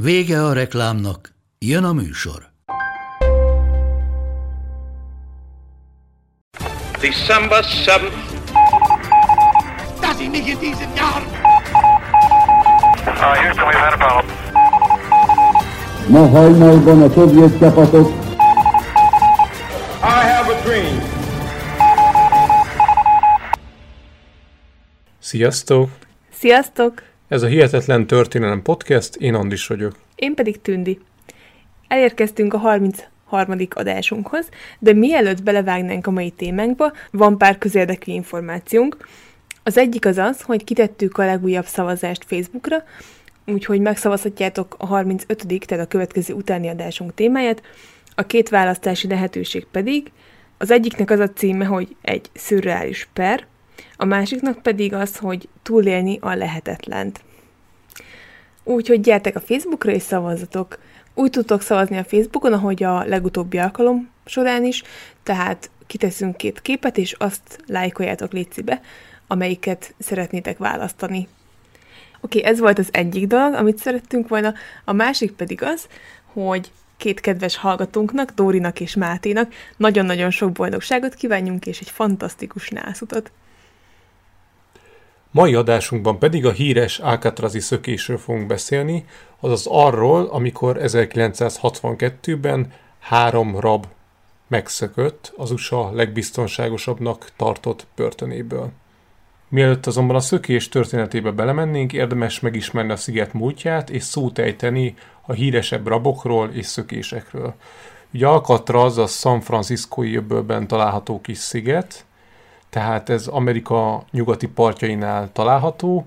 Vége a reklámnak, jön a műsor. December 7th. Das in nicht in diesem Jahr. Uh, Houston, we've had a problem. Ma hajnalban a szovjet csapatok I have a dream. Sziasztok! Sziasztok! Ez a Hihetetlen Történelem Podcast, én Andis vagyok. Én pedig Tündi. Elérkeztünk a 33. adásunkhoz, de mielőtt belevágnánk a mai témánkba, van pár közérdekű információnk. Az egyik az az, hogy kitettük a legújabb szavazást Facebookra, úgyhogy megszavazhatjátok a 35. tehát a következő utáni adásunk témáját. A két választási lehetőség pedig az egyiknek az a címe, hogy egy szürreális per, a másiknak pedig az, hogy túlélni a lehetetlent. Úgyhogy gyertek a Facebookra és szavazzatok. Úgy tudtok szavazni a Facebookon, ahogy a legutóbbi alkalom során is, tehát kiteszünk két képet, és azt lájkoljátok létszibe, amelyiket szeretnétek választani. Oké, ez volt az egyik dolog, amit szerettünk volna, a másik pedig az, hogy két kedves hallgatónknak, Dórinak és Máténak nagyon-nagyon sok boldogságot kívánjunk, és egy fantasztikus nászutat. Mai adásunkban pedig a híres Alcatrazi szökésről fogunk beszélni, azaz arról, amikor 1962-ben három rab megszökött az USA legbiztonságosabbnak tartott börtönéből. Mielőtt azonban a szökés történetébe belemennénk, érdemes megismerni a sziget múltját és szót ejteni a híresebb rabokról és szökésekről. Ugye Alcatraz a San Franciscoi öbölben található kis sziget, tehát ez Amerika nyugati partjainál található,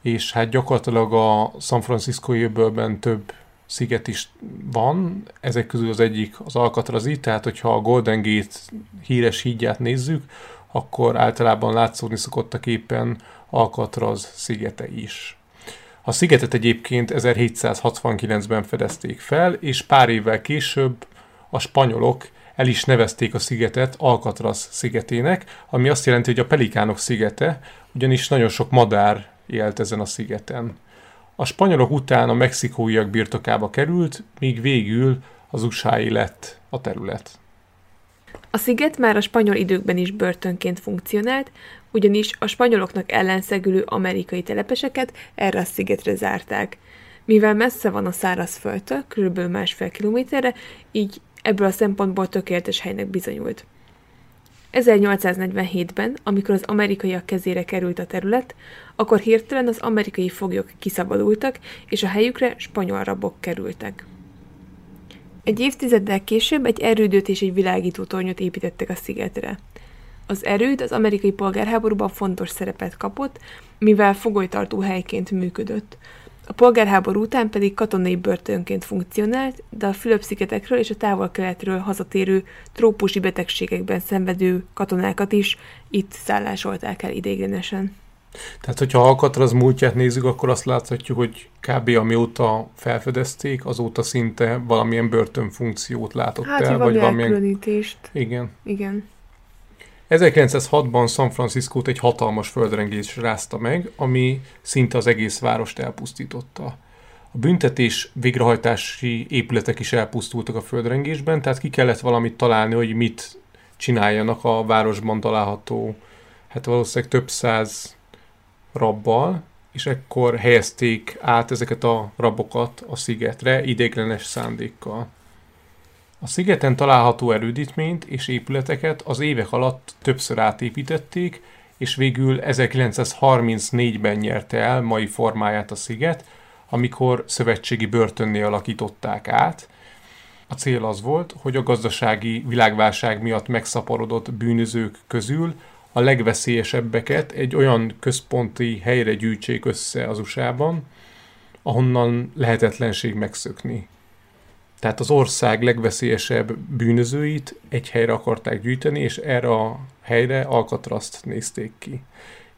és hát gyakorlatilag a San Franciscoi öbölben több sziget is van, ezek közül az egyik az Alcatrazi, tehát hogyha a Golden Gate híres hídját nézzük, akkor általában látszódni szokott a Alcatraz szigete is. A szigetet egyébként 1769-ben fedezték fel, és pár évvel később a spanyolok el is nevezték a szigetet Alcatraz szigetének, ami azt jelenti, hogy a pelikánok szigete, ugyanis nagyon sok madár élt ezen a szigeten. A spanyolok után a mexikóiak birtokába került, míg végül az usa lett a terület. A sziget már a spanyol időkben is börtönként funkcionált, ugyanis a spanyoloknak ellenszegülő amerikai telepeseket erre a szigetre zárták. Mivel messze van a szárazföldtől, kb. másfél kilométerre, így ebből a szempontból tökéletes helynek bizonyult. 1847-ben, amikor az amerikaiak kezére került a terület, akkor hirtelen az amerikai foglyok kiszabadultak, és a helyükre spanyol rabok kerültek. Egy évtizeddel később egy erődőt és egy világító tornyot építettek a szigetre. Az erőd az amerikai polgárháborúban fontos szerepet kapott, mivel fogolytartó helyként működött. A polgárháború után pedig katonai börtönként funkcionált, de a Fülöp-szigetekről és a távol-keletről hazatérő trópusi betegségekben szenvedő katonákat is itt szállásolták el ideiglenesen. Tehát, hogyha Alcatraz múltját nézzük, akkor azt láthatjuk, hogy kb. amióta felfedezték, azóta szinte valamilyen börtönfunkciót látott Hát, el. vagy valamilyen... elkülönítést. Igen. Igen. 1906-ban San Franciscót egy hatalmas földrengés rázta meg, ami szinte az egész várost elpusztította. A büntetés végrehajtási épületek is elpusztultak a földrengésben, tehát ki kellett valamit találni, hogy mit csináljanak a városban található, hát valószínűleg több száz rabbal, és ekkor helyezték át ezeket a rabokat a szigetre idéglenes szándékkal. A szigeten található erődítményt és épületeket az évek alatt többször átépítették, és végül 1934-ben nyerte el mai formáját a sziget, amikor szövetségi börtönné alakították át. A cél az volt, hogy a gazdasági világválság miatt megszaporodott bűnözők közül a legveszélyesebbeket egy olyan központi helyre gyűjtsék össze az USA-ban, ahonnan lehetetlenség megszökni. Tehát az ország legveszélyesebb bűnözőit egy helyre akarták gyűjteni, és erre a helyre Alcatrazt nézték ki.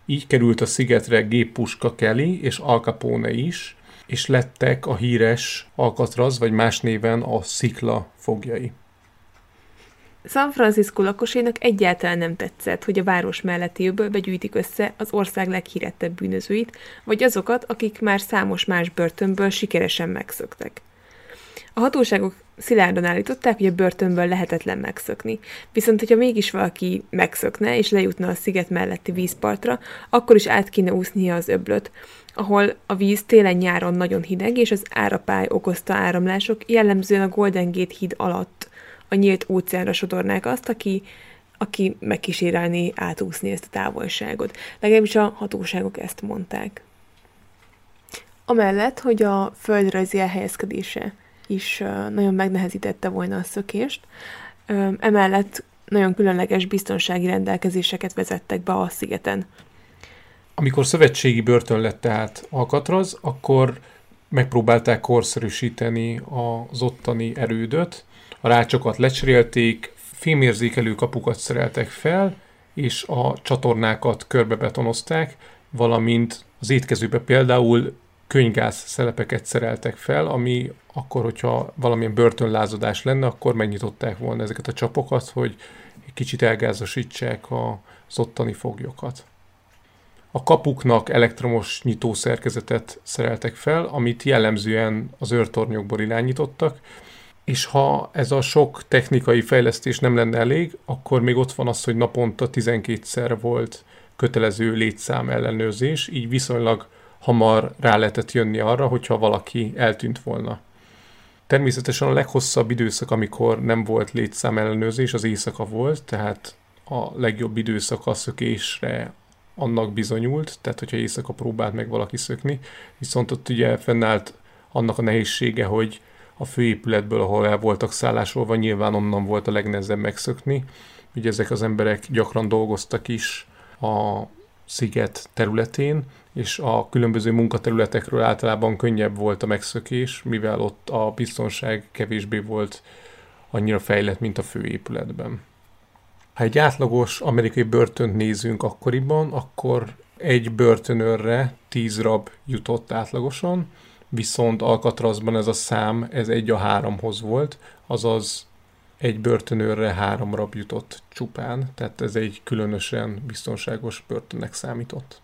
Így került a szigetre géppuska Kelly és Al Capone is, és lettek a híres Alcatraz, vagy más néven a Szikla fogjai. San Francisco lakosainak egyáltalán nem tetszett, hogy a város melletti öbölbe gyűjtik össze az ország leghírettebb bűnözőit, vagy azokat, akik már számos más börtönből sikeresen megszöktek. A hatóságok szilárdan állították, hogy a börtönből lehetetlen megszökni. Viszont, hogyha mégis valaki megszökne és lejutna a sziget melletti vízpartra, akkor is át kéne úsznia az öblöt, ahol a víz télen-nyáron nagyon hideg, és az árapály okozta áramlások jellemzően a Golden Gate híd alatt a nyílt óceánra sodornák azt, aki, aki megkísérelni átúszni ezt a távolságot. Legalábbis a hatóságok ezt mondták. Amellett, hogy a földrajzi elhelyezkedése is nagyon megnehezítette volna a szökést. Emellett nagyon különleges biztonsági rendelkezéseket vezettek be a szigeten. Amikor szövetségi börtön lett tehát Alcatraz, akkor megpróbálták korszerűsíteni az ottani erődöt, a rácsokat lecserélték, fémérzékelő kapukat szereltek fel, és a csatornákat körbebetonozták, valamint az étkezőbe például könygáz szelepeket szereltek fel, ami akkor, hogyha valamilyen börtönlázadás lenne, akkor megnyitották volna ezeket a csapokat, hogy kicsit elgázosítsák az ottani foglyokat. A kapuknak elektromos nyitó szerkezetet szereltek fel, amit jellemzően az őrtornyokból irányítottak, és ha ez a sok technikai fejlesztés nem lenne elég, akkor még ott van az, hogy naponta 12-szer volt kötelező létszám ellenőrzés, így viszonylag hamar rá lehetett jönni arra, hogyha valaki eltűnt volna. Természetesen a leghosszabb időszak, amikor nem volt létszám ellenőrzés, az éjszaka volt, tehát a legjobb időszak a szökésre annak bizonyult, tehát hogyha éjszaka próbált meg valaki szökni, viszont ott ugye fennállt annak a nehézsége, hogy a főépületből, ahol el voltak szállásolva, nyilván onnan volt a legnehezebb megszökni. Ugye ezek az emberek gyakran dolgoztak is a sziget területén, és a különböző munkaterületekről általában könnyebb volt a megszökés, mivel ott a biztonság kevésbé volt annyira fejlett, mint a főépületben. Ha egy átlagos amerikai börtönt nézünk akkoriban, akkor egy börtönőrre tíz rab jutott átlagosan, viszont Alcatrazban ez a szám, ez egy a háromhoz volt, azaz egy börtönőrre három rab jutott csupán, tehát ez egy különösen biztonságos börtönnek számított.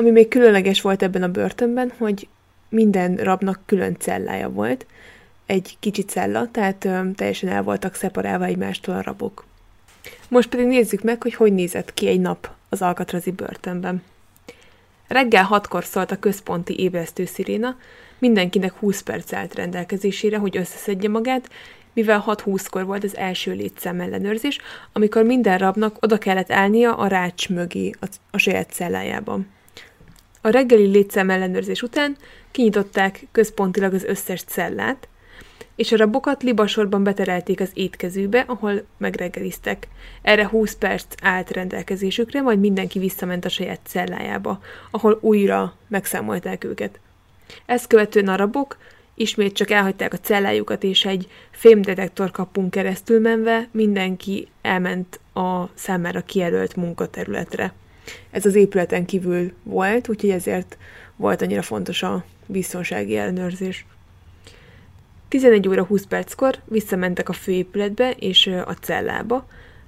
Ami még különleges volt ebben a börtönben, hogy minden rabnak külön cellája volt, egy kicsi cella, tehát ö, teljesen el voltak szeparálva egymástól a rabok. Most pedig nézzük meg, hogy hogy nézett ki egy nap az alkatrazi börtönben. Reggel hatkor szólt a központi ébresztő sziréna, mindenkinek 20 perc állt rendelkezésére, hogy összeszedje magát, mivel 6-20-kor volt az első létszám ellenőrzés, amikor minden rabnak oda kellett állnia a rács mögé a, a saját cellájában. A reggeli létszám ellenőrzés után kinyitották központilag az összes cellát, és a rabokat libasorban beterelték az étkezőbe, ahol megreggeliztek. Erre 20 perc állt rendelkezésükre, majd mindenki visszament a saját cellájába, ahol újra megszámolták őket. Ezt követően a rabok ismét csak elhagyták a cellájukat, és egy fémdetektor kapunk keresztül menve mindenki elment a számára kijelölt munkaterületre. Ez az épületen kívül volt, úgyhogy ezért volt annyira fontos a biztonsági ellenőrzés. 11 óra 20 perckor visszamentek a főépületbe és a cellába,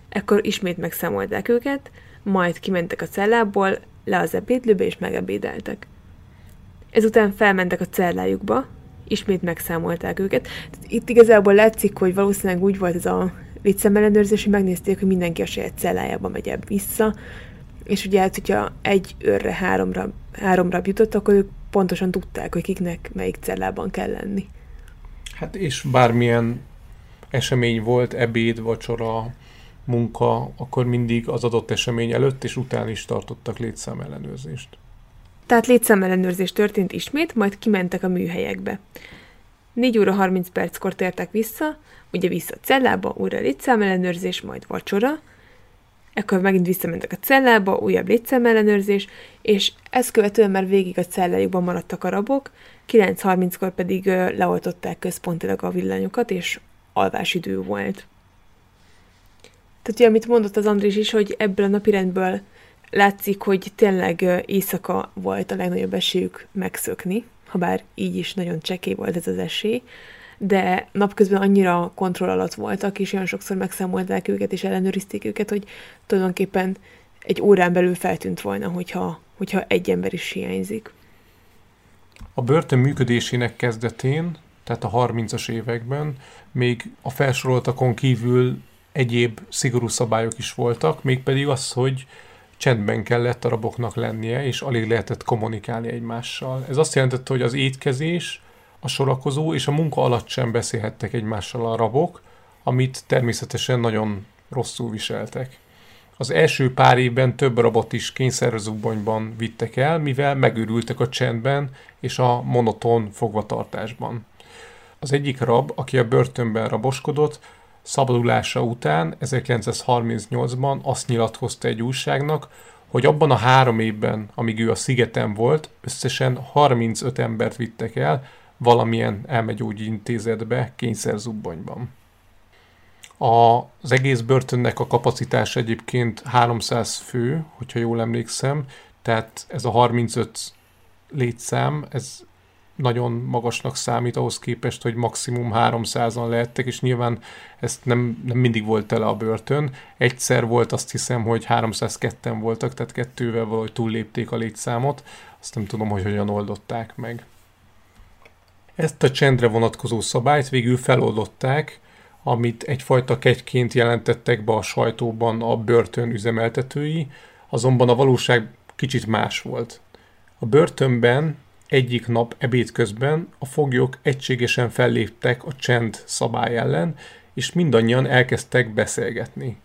ekkor ismét megszámolták őket, majd kimentek a cellából, le az ebédlőbe és megebédeltek. Ezután felmentek a cellájukba, ismét megszámolták őket. Itt igazából látszik, hogy valószínűleg úgy volt ez a létszámellenőrzés, hogy megnézték, hogy mindenki a saját cellájába megy vissza, és ugye hát, hogyha egy őrre háromra, háromra jutott, akkor ők pontosan tudták, hogy kiknek melyik cellában kell lenni. Hát és bármilyen esemény volt, ebéd, vacsora, munka, akkor mindig az adott esemény előtt és után is tartottak létszámellenőrzést. Tehát létszámellenőrzés történt ismét, majd kimentek a műhelyekbe. 4 óra 30 perckor tértek vissza, ugye vissza a cellába, újra létszámellenőrzés, majd vacsora, Ekkor megint visszamentek a cellába, újabb létszámellenőrzés, és ezt követően már végig a cellájukban maradtak a rabok, 9.30-kor pedig leoltották központilag a villányokat, és alvásidő volt. Tehát ugye, amit mondott az Andrés is, hogy ebből a napirendből látszik, hogy tényleg éjszaka volt a legnagyobb esélyük megszökni, ha bár így is nagyon csekély volt ez az esély, de napközben annyira kontroll alatt voltak, és olyan sokszor megszámolták őket, és ellenőrizték őket, hogy tulajdonképpen egy órán belül feltűnt volna, hogyha, hogyha egy ember is hiányzik. A börtön működésének kezdetén, tehát a 30-as években még a felsoroltakon kívül egyéb szigorú szabályok is voltak, mégpedig az, hogy csendben kellett a raboknak lennie, és alig lehetett kommunikálni egymással. Ez azt jelentette, hogy az étkezés, a sorakozó és a munka alatt sem beszélhettek egymással a rabok, amit természetesen nagyon rosszul viseltek. Az első pár évben több rabot is kényszerzubbonyban vittek el, mivel megőrültek a csendben és a monoton fogvatartásban. Az egyik rab, aki a börtönben raboskodott, szabadulása után 1938-ban azt nyilatkozta egy újságnak, hogy abban a három évben, amíg ő a szigeten volt, összesen 35 embert vittek el valamilyen elmegyógyi intézetbe kényszerzubbonyban. Az egész börtönnek a kapacitás egyébként 300 fő, hogyha jól emlékszem, tehát ez a 35 létszám, ez nagyon magasnak számít ahhoz képest, hogy maximum 300-an lehettek, és nyilván ezt nem, nem mindig volt tele a börtön. Egyszer volt azt hiszem, hogy 302-en voltak, tehát kettővel valahogy túllépték a létszámot. Azt nem tudom, hogy hogyan oldották meg. Ezt a csendre vonatkozó szabályt végül feloldották, amit egyfajta kegyként jelentettek be a sajtóban a börtön üzemeltetői, azonban a valóság kicsit más volt. A börtönben egyik nap ebéd közben a foglyok egységesen felléptek a csend szabály ellen, és mindannyian elkezdtek beszélgetni.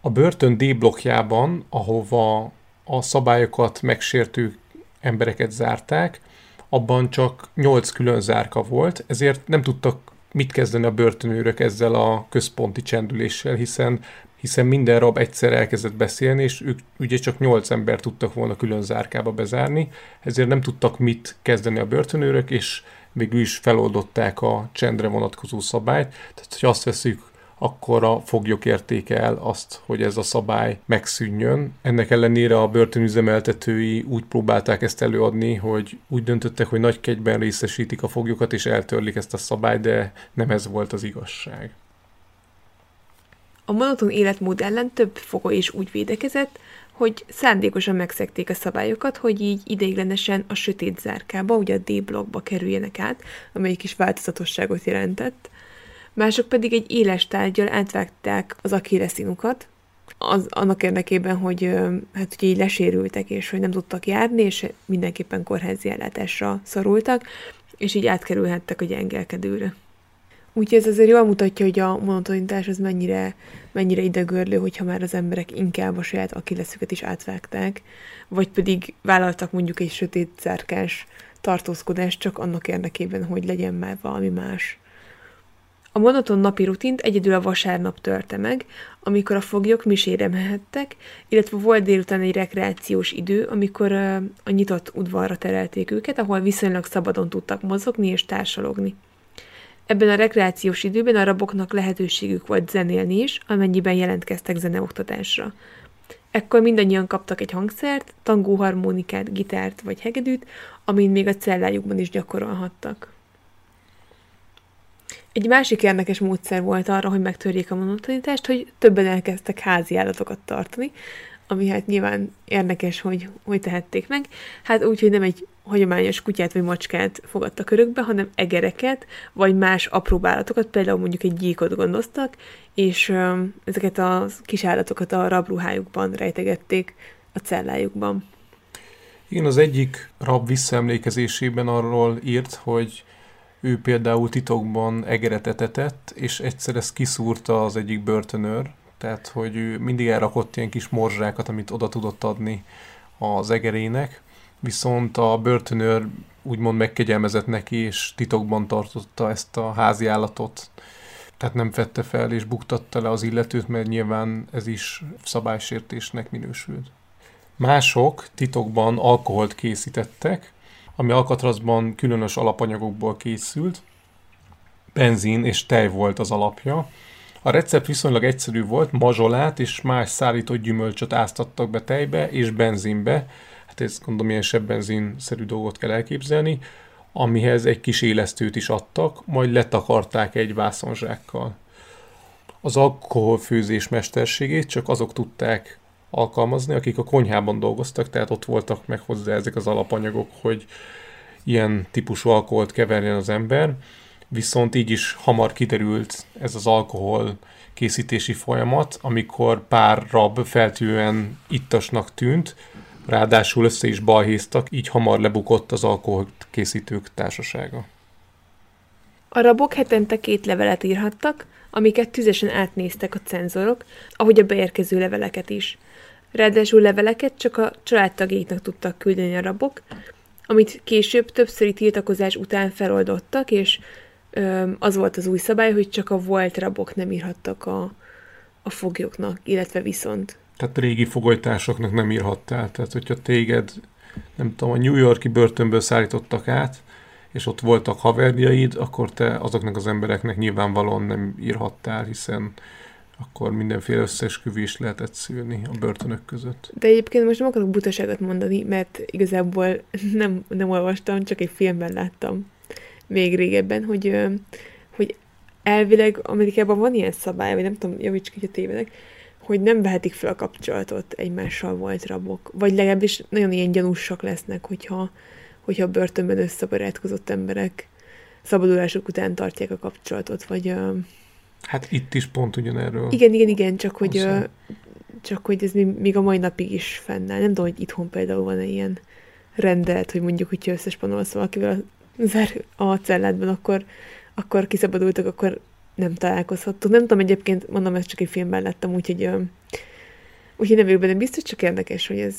A börtön D-blokkjában, ahova a szabályokat megsértő embereket zárták, abban csak 8 külön zárka volt, ezért nem tudtak mit kezdeni a börtönőrök ezzel a központi csendüléssel, hiszen hiszen minden rab egyszer elkezdett beszélni, és ők ugye csak nyolc ember tudtak volna külön zárkába bezárni, ezért nem tudtak mit kezdeni a börtönőrök, és végül is feloldották a csendre vonatkozó szabályt. Tehát, hogy azt veszük, akkor a foglyok értéke el azt, hogy ez a szabály megszűnjön. Ennek ellenére a börtönüzemeltetői úgy próbálták ezt előadni, hogy úgy döntöttek, hogy nagy kegyben részesítik a foglyokat, és eltörlik ezt a szabályt, de nem ez volt az igazság. A monoton életmód ellen több fogó is úgy védekezett, hogy szándékosan megszekték a szabályokat, hogy így ideiglenesen a sötét zárkába, ugye a D-blokkba kerüljenek át, amelyik is változatosságot jelentett. Mások pedig egy éles tárgyal átvágták az akéleszínukat, az, annak érdekében, hogy hát ugye így lesérültek, és hogy nem tudtak járni, és mindenképpen kórházi ellátásra szorultak, és így átkerülhettek a gyengelkedőre. Úgyhogy ez azért jól mutatja, hogy a monotonitás az mennyire, mennyire idegörlő, hogyha már az emberek inkább a saját akilleszüket is átvágták, vagy pedig vállaltak mondjuk egy sötét szárkás tartózkodást csak annak érdekében, hogy legyen már valami más. A monoton napi rutint egyedül a vasárnap törte meg, amikor a foglyok misére mehettek, illetve volt délután egy rekreációs idő, amikor a nyitott udvarra terelték őket, ahol viszonylag szabadon tudtak mozogni és társalogni. Ebben a rekreációs időben a raboknak lehetőségük volt zenélni is, amennyiben jelentkeztek zeneoktatásra. Ekkor mindannyian kaptak egy hangszert, tangóharmonikát, gitárt vagy hegedűt, amin még a cellájukban is gyakorolhattak. Egy másik érdekes módszer volt arra, hogy megtörjék a monotonitást, hogy többen elkezdtek házi állatokat tartani, ami hát nyilván érdekes, hogy hogy tehették meg. Hát úgy, hogy nem egy hagyományos kutyát vagy macskát fogadtak örökbe, hanem egereket, vagy más apró állatokat, például mondjuk egy gyíkot gondoztak, és ö, ezeket a kis állatokat a rabruhájukban rejtegették a cellájukban. Igen, az egyik rab visszaemlékezésében arról írt, hogy ő például titokban egeret etetett, és egyszer ezt kiszúrta az egyik börtönőr, tehát hogy ő mindig elrakott ilyen kis morzsákat, amit oda tudott adni az egerének, viszont a börtönőr úgymond megkegyelmezett neki, és titokban tartotta ezt a házi állatot. tehát nem vette fel és buktatta le az illetőt, mert nyilván ez is szabálysértésnek minősült. Mások titokban alkoholt készítettek, ami Alcatrazban különös alapanyagokból készült. Benzin és tej volt az alapja. A recept viszonylag egyszerű volt, mazsolát és más szállított gyümölcsöt áztattak be tejbe és benzinbe. Hát ez gondolom ilyen sebbenzinszerű dolgot kell elképzelni amihez egy kis élesztőt is adtak, majd letakarták egy vászonzsákkal. Az alkoholfőzés mesterségét csak azok tudták alkalmazni, akik a konyhában dolgoztak, tehát ott voltak meg hozzá ezek az alapanyagok, hogy ilyen típusú alkoholt keverjen az ember, viszont így is hamar kiderült ez az alkohol készítési folyamat, amikor pár rab feltűnően ittasnak tűnt, ráadásul össze is balhéztak, így hamar lebukott az alkoholt készítők társasága. A rabok hetente két levelet írhattak, amiket tüzesen átnéztek a cenzorok, ahogy a beérkező leveleket is. Ráadásul leveleket csak a családtagjaiknak tudtak küldeni a rabok, amit később többszöri tiltakozás után feloldottak, és ö, az volt az új szabály, hogy csak a volt rabok nem írhattak a, a foglyoknak, illetve viszont. Tehát régi fogolytársaknak nem írhattál. Tehát, hogyha téged, nem tudom, a New Yorki börtönből szállítottak át, és ott voltak haverjaid, akkor te azoknak az embereknek nyilvánvalóan nem írhattál, hiszen akkor mindenféle összesküvést lehetett szülni a börtönök között. De egyébként most nem akarok butaságot mondani, mert igazából nem, nem olvastam, csak egy filmben láttam még régebben, hogy, hogy elvileg Amerikában van ilyen szabály, vagy nem tudom, javíts ki, hogy tévedek, hogy nem vehetik fel a kapcsolatot egymással volt rabok. Vagy legalábbis nagyon ilyen gyanúsak lesznek, hogyha, hogyha a börtönben összebarátkozott emberek szabadulásuk után tartják a kapcsolatot, vagy... Hát itt is pont ugyanerről. Igen, igen, igen, csak hogy, uh, csak hogy ez még a mai napig is fennáll. Nem tudom, hogy itthon például van-e ilyen rendelet, hogy mondjuk, hogyha összespanolsz valakivel a, a celládban, akkor, akkor kiszabadultak, akkor nem találkozhattunk. Nem tudom, egyébként mondom, ezt csak egy filmben láttam, úgyhogy, úgyhogy nem vagyok benne biztos, csak érdekes, hogy ez...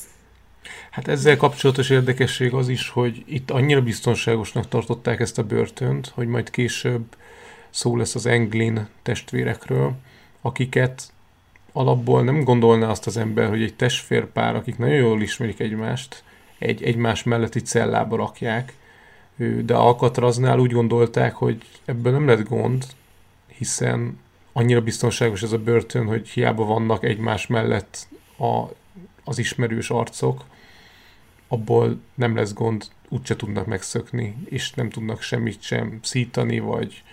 Hát ezzel kapcsolatos érdekesség az is, hogy itt annyira biztonságosnak tartották ezt a börtönt, hogy majd később szó lesz az Englin testvérekről, akiket alapból nem gondolná azt az ember, hogy egy testvérpár, akik nagyon jól ismerik egymást, egy egymás melletti cellába rakják, de Alcatraznál úgy gondolták, hogy ebből nem lett gond, hiszen annyira biztonságos ez a börtön, hogy hiába vannak egymás mellett a, az ismerős arcok, abból nem lesz gond, úgyse tudnak megszökni, és nem tudnak semmit sem szítani, vagy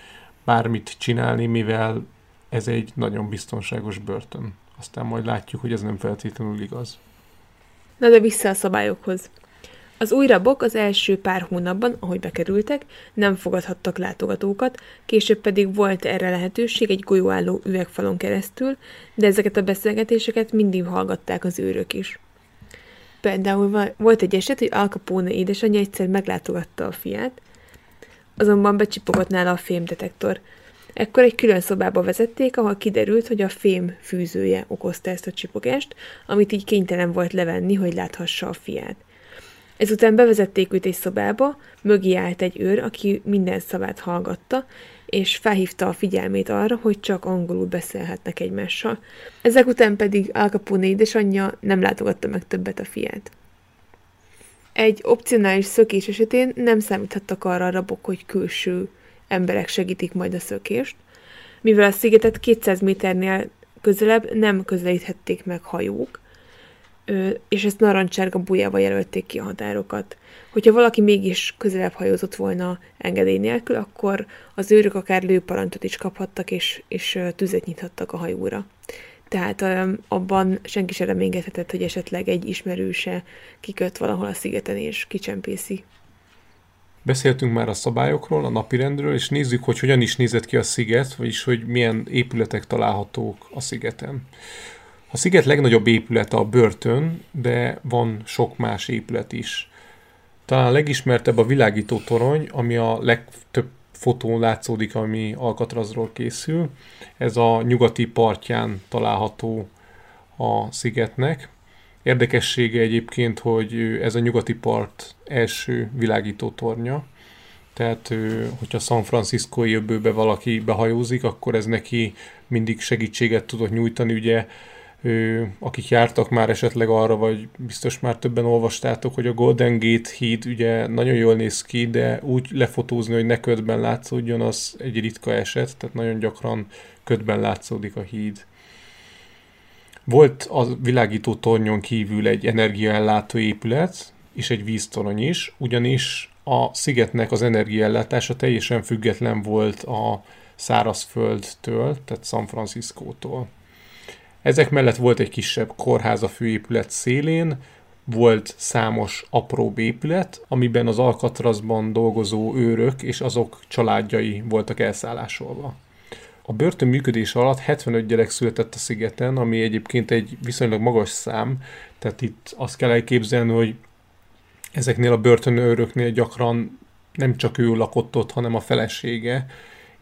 bármit csinálni, mivel ez egy nagyon biztonságos börtön. Aztán majd látjuk, hogy ez nem feltétlenül igaz. Na de vissza a szabályokhoz. Az új rabok az első pár hónapban, ahogy bekerültek, nem fogadhattak látogatókat, később pedig volt erre lehetőség egy golyóálló üvegfalon keresztül, de ezeket a beszélgetéseket mindig hallgatták az őrök is. Például volt egy eset, hogy Al Capone édesanyja egyszer meglátogatta a fiát, azonban becsipogott nála a fémdetektor. Ekkor egy külön szobába vezették, ahol kiderült, hogy a fém fűzője okozta ezt a csipogást, amit így kénytelen volt levenni, hogy láthassa a fiát. Ezután bevezették őt egy szobába, mögé állt egy őr, aki minden szavát hallgatta, és felhívta a figyelmét arra, hogy csak angolul beszélhetnek egymással. Ezek után pedig Al Capone édesanyja nem látogatta meg többet a fiát. Egy opcionális szökés esetén nem számíthattak arra a rabok, hogy külső emberek segítik majd a szökést, mivel a szigetet 200 méternél közelebb nem közelíthették meg hajók, és ezt narancsárga bujával jelölték ki a határokat. Hogyha valaki mégis közelebb hajózott volna engedély nélkül, akkor az őrök akár lőparancsot is kaphattak, és, és tüzet nyithattak a hajóra. Tehát abban senki sem reménykedhetett, hogy esetleg egy ismerőse kiköt valahol a szigeten és kicsempészi. Beszéltünk már a szabályokról, a napirendről, és nézzük, hogy hogyan is nézett ki a sziget, vagyis hogy milyen épületek találhatók a szigeten. A sziget legnagyobb épülete a börtön, de van sok más épület is. Talán a legismertebb a világító torony, ami a legtöbb fotón látszódik, ami Alcatrazról készül. Ez a nyugati partján található a szigetnek. Érdekessége egyébként, hogy ez a nyugati part első világító tornya. tehát hogyha San Franciscoi jövőbe valaki behajózik, akkor ez neki mindig segítséget tudott nyújtani, ugye akik jártak már esetleg arra, vagy biztos már többen olvastátok, hogy a Golden Gate híd ugye nagyon jól néz ki, de úgy lefotózni, hogy ne ködben látszódjon, az egy ritka eset, tehát nagyon gyakran ködben látszódik a híd. Volt a világító tornyon kívül egy energiaellátó épület, és egy víztorony is, ugyanis a szigetnek az energiaellátása teljesen független volt a szárazföldtől, tehát San Francisco-tól. Ezek mellett volt egy kisebb kórház a főépület szélén, volt számos apró épület, amiben az Alcatrazban dolgozó őrök és azok családjai voltak elszállásolva. A börtön működése alatt 75 gyerek született a szigeten, ami egyébként egy viszonylag magas szám, tehát itt azt kell elképzelni, hogy ezeknél a börtönőröknél gyakran nem csak ő lakott ott, hanem a felesége,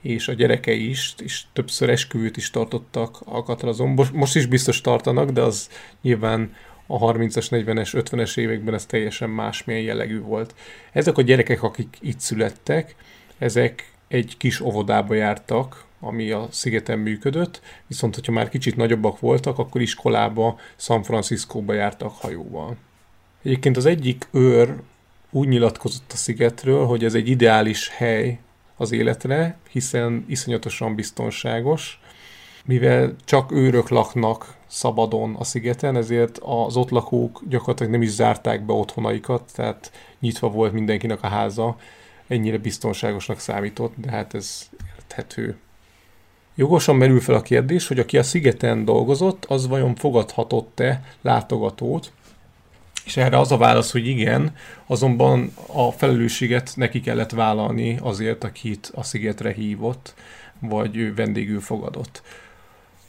és a gyerekei is, és többször esküvőt is tartottak Alcatrazon. Most is biztos tartanak, de az nyilván a 30-as, 40-es, 50-es években ez teljesen másmilyen jellegű volt. Ezek a gyerekek, akik itt születtek, ezek egy kis óvodába jártak, ami a szigeten működött, viszont hogyha már kicsit nagyobbak voltak, akkor iskolába, San Franciscóba jártak hajóval. Egyébként az egyik őr úgy nyilatkozott a szigetről, hogy ez egy ideális hely az életre, hiszen iszonyatosan biztonságos, mivel csak őrök laknak szabadon a szigeten, ezért az ott lakók gyakorlatilag nem is zárták be otthonaikat, tehát nyitva volt mindenkinek a háza, ennyire biztonságosnak számított, de hát ez érthető. Jogosan merül fel a kérdés, hogy aki a szigeten dolgozott, az vajon fogadhatott-e látogatót, és erre az a válasz, hogy igen, azonban a felelősséget neki kellett vállalni azért, akit a szigetre hívott, vagy vendégül fogadott.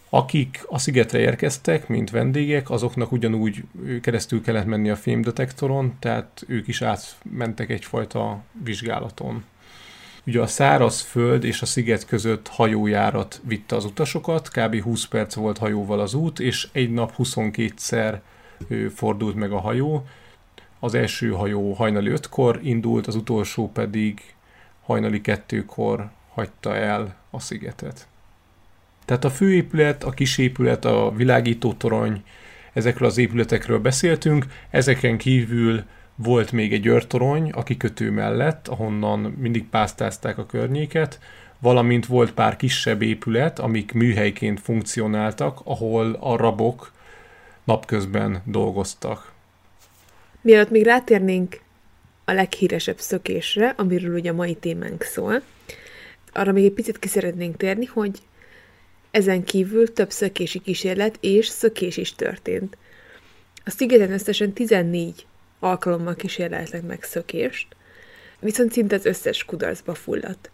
Akik a szigetre érkeztek, mint vendégek, azoknak ugyanúgy keresztül kellett menni a fémdetektoron, tehát ők is átmentek egyfajta vizsgálaton. Ugye a száraz föld és a sziget között hajójárat vitte az utasokat, kb. 20 perc volt hajóval az út, és egy nap 22-szer fordult meg a hajó. Az első hajó hajnali 5-kor indult, az utolsó pedig hajnali 2-kor hagyta el a szigetet. Tehát a főépület, a kisépület, a világító torony, ezekről az épületekről beszéltünk, ezeken kívül volt még egy őrtorony a kikötő mellett, ahonnan mindig pásztázták a környéket, valamint volt pár kisebb épület, amik műhelyként funkcionáltak, ahol a rabok napközben dolgoztak. Mielőtt még rátérnénk a leghíresebb szökésre, amiről ugye a mai témánk szól, arra még egy picit ki szeretnénk térni, hogy ezen kívül több szökési kísérlet és szökés is történt. A szigeten összesen 14 alkalommal kísérletnek meg szökést, viszont szinte az összes kudarcba fulladt.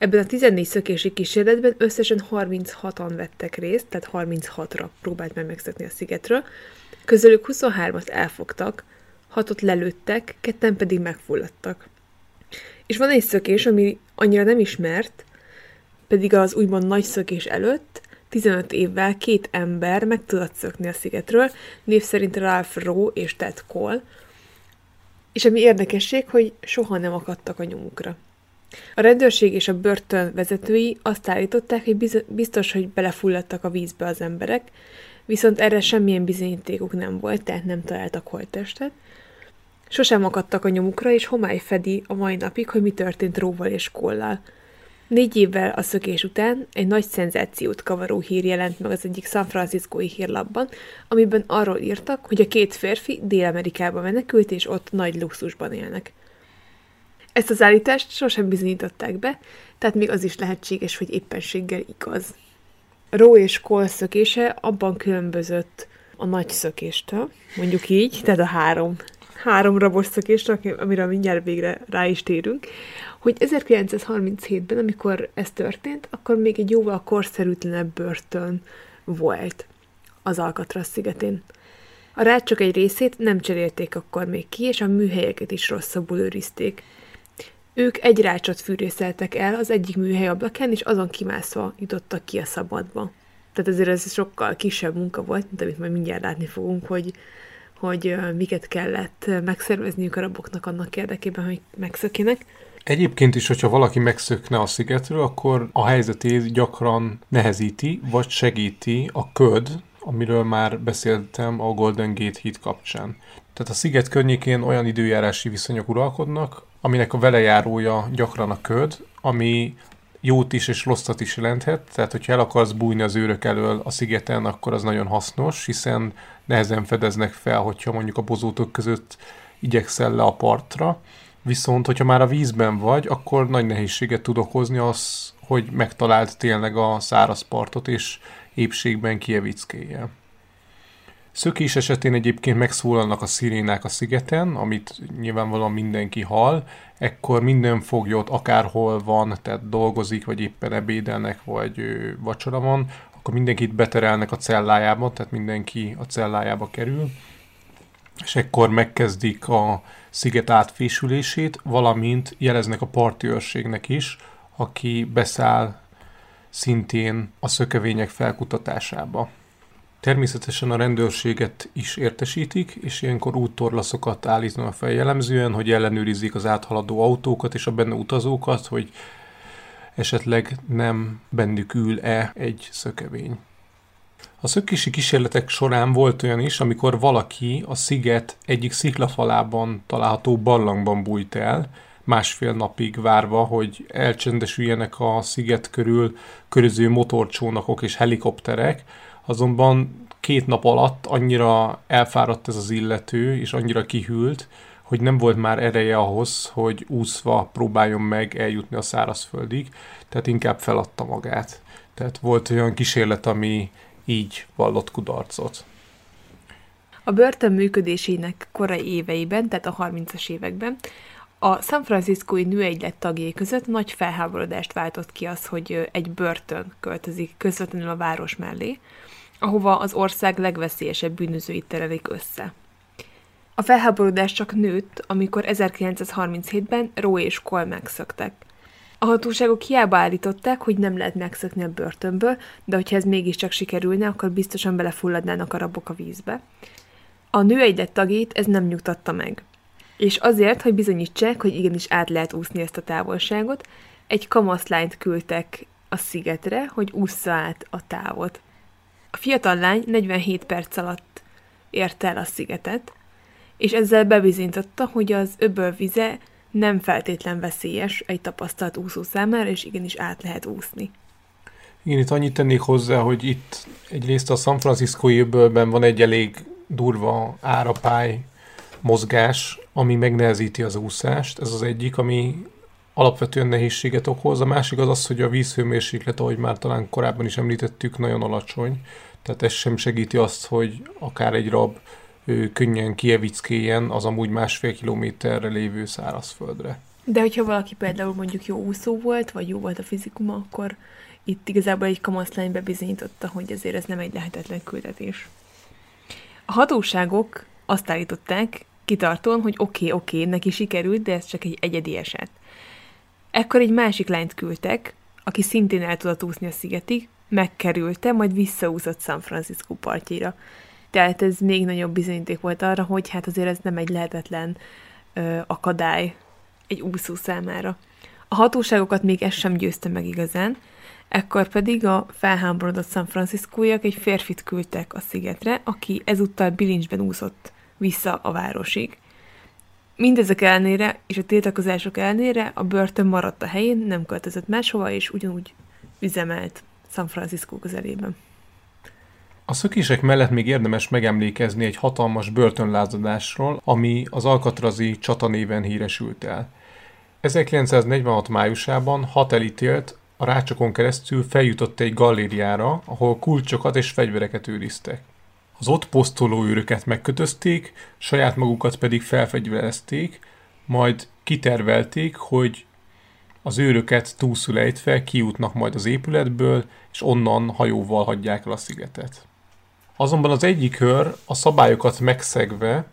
Ebben a 14 szökési kísérletben összesen 36-an vettek részt, tehát 36-ra próbált meg megszökni a szigetről, közülük 23-at elfogtak, 6-ot lelőttek, ketten pedig megfulladtak. És van egy szökés, ami annyira nem ismert, pedig az úgymond nagy szökés előtt 15 évvel két ember meg tudott szökni a szigetről, név szerint Ralph Rowe és Ted Cole, és ami érdekesség, hogy soha nem akadtak a nyomukra. A rendőrség és a börtön vezetői azt állították, hogy biztos, hogy belefulladtak a vízbe az emberek, viszont erre semmilyen bizonyítékuk nem volt, tehát nem találtak holttestet. Sosem akadtak a nyomukra, és homály fedi a mai napig, hogy mi történt Róval és Kollal. Négy évvel a szökés után egy nagy szenzációt kavaró hír jelent meg az egyik San Franciscói hírlapban, amiben arról írtak, hogy a két férfi Dél-Amerikába menekült, és ott nagy luxusban élnek. Ezt az állítást sosem bizonyították be, tehát még az is lehetséges, hogy éppenséggel igaz. Ró és Kol szökése abban különbözött a nagy szökéstől, mondjuk így, tehát a három, három rabos szökést, amire mindjárt végre rá is térünk, hogy 1937-ben, amikor ez történt, akkor még egy jóval korszerűtlenebb börtön volt az Alcatraz szigetén. A rácsok egy részét nem cserélték akkor még ki, és a műhelyeket is rosszabbul őrizték. Ők egy rácsot fűrészeltek el az egyik műhely ablakán, és azon kimászva jutottak ki a szabadba. Tehát ezért ez sokkal kisebb munka volt, mint amit majd mindjárt látni fogunk, hogy, hogy miket kellett megszervezniük a raboknak annak érdekében, hogy megszökének. Egyébként is, hogyha valaki megszökne a szigetről, akkor a helyzetét gyakran nehezíti, vagy segíti a köd, amiről már beszéltem a Golden Gate híd kapcsán. Tehát a sziget környékén olyan időjárási viszonyok uralkodnak, aminek a velejárója gyakran a köd, ami jót is és rosszat is jelenthet, tehát hogyha el akarsz bújni az őrök elől a szigeten, akkor az nagyon hasznos, hiszen nehezen fedeznek fel, hogyha mondjuk a bozótok között igyekszel le a partra, viszont hogyha már a vízben vagy, akkor nagy nehézséget tud okozni az, hogy megtalált tényleg a száraz partot, és épségben kievickéje. Szökés esetén egyébként megszólalnak a szirénák a szigeten, amit nyilvánvalóan mindenki hall, ekkor minden foglyot akárhol van, tehát dolgozik, vagy éppen ebédelnek, vagy vacsora van, akkor mindenkit beterelnek a cellájába, tehát mindenki a cellájába kerül, és ekkor megkezdik a sziget átfésülését, valamint jeleznek a parti őrségnek is, aki beszáll szintén a szökevények felkutatásába. Természetesen a rendőrséget is értesítik, és ilyenkor úttorlaszokat állítanak fel jellemzően, hogy ellenőrizzék az áthaladó autókat és a benne utazókat, hogy esetleg nem bennük ül-e egy szökevény. A szökési kísérletek során volt olyan is, amikor valaki a sziget egyik sziklafalában található barlangban bújt el, másfél napig várva, hogy elcsendesüljenek a sziget körül köröző motorcsónakok és helikopterek, azonban két nap alatt annyira elfáradt ez az illető, és annyira kihűlt, hogy nem volt már ereje ahhoz, hogy úszva próbáljon meg eljutni a szárazföldig, tehát inkább feladta magát. Tehát volt olyan kísérlet, ami így vallott kudarcot. A börtön működésének korai éveiben, tehát a 30-as években, a San Franciscoi nőegylet tagjai között nagy felháborodást váltott ki az, hogy egy börtön költözik közvetlenül a város mellé, ahova az ország legveszélyesebb bűnözőit terelik össze. A felháborodás csak nőtt, amikor 1937-ben Roe és Cole megszöktek. A hatóságok hiába állították, hogy nem lehet megszökni a börtönből, de hogyha ez mégiscsak sikerülne, akkor biztosan belefulladnának a rabok a vízbe. A nő egyet tagét ez nem nyugtatta meg. És azért, hogy bizonyítsák, hogy igenis át lehet úszni ezt a távolságot, egy kamaszlányt küldtek a szigetre, hogy ússza át a távot. A fiatal lány 47 perc alatt érte el a szigetet, és ezzel bebizonyította, hogy az öböl vize nem feltétlen veszélyes egy tapasztalt úszó számára, és igenis át lehet úszni. Igen, itt annyit tennék hozzá, hogy itt egyrészt a San Franciscoi öbölben van egy elég durva árapály mozgás, ami megnehezíti az úszást. Ez az egyik, ami alapvetően nehézséget okoz. A másik az az, hogy a vízhőmérséklet, ahogy már talán korábban is említettük, nagyon alacsony. Tehát ez sem segíti azt, hogy akár egy rab ő, könnyen kievickéjen az amúgy másfél kilométerre lévő szárazföldre. De hogyha valaki például mondjuk jó úszó volt, vagy jó volt a fizikuma, akkor itt igazából egy kamaszlány bebizonyította, hogy ezért ez nem egy lehetetlen küldetés. A hatóságok azt állították, kitartóan, hogy oké, okay, oké, okay, neki sikerült, de ez csak egy egyedi eset. Ekkor egy másik lányt küldtek, aki szintén el tudott úszni a szigetig, megkerülte, majd visszaúszott San Francisco partjira. Tehát ez még nagyobb bizonyíték volt arra, hogy hát azért ez nem egy lehetetlen ö, akadály egy úszó számára. A hatóságokat még ez sem győzte meg igazán, ekkor pedig a felháborodott San Franciscóiak egy férfit küldtek a szigetre, aki ezúttal bilincsben úszott vissza a városig. Mindezek ellenére és a tiltakozások ellenére a börtön maradt a helyén, nem költözött máshova, és ugyanúgy üzemelt San Francisco közelében. A szökések mellett még érdemes megemlékezni egy hatalmas börtönlázadásról, ami az Alcatrazi csata néven híresült el. 1946 májusában hat elítélt a rácsokon keresztül feljutott egy galériára, ahol kulcsokat és fegyvereket őriztek. Az ott posztoló őröket megkötözték, saját magukat pedig felfegyverezték, majd kitervelték, hogy az őröket túlszulejtve kijutnak majd az épületből, és onnan hajóval hagyják el a szigetet. Azonban az egyik őr a szabályokat megszegve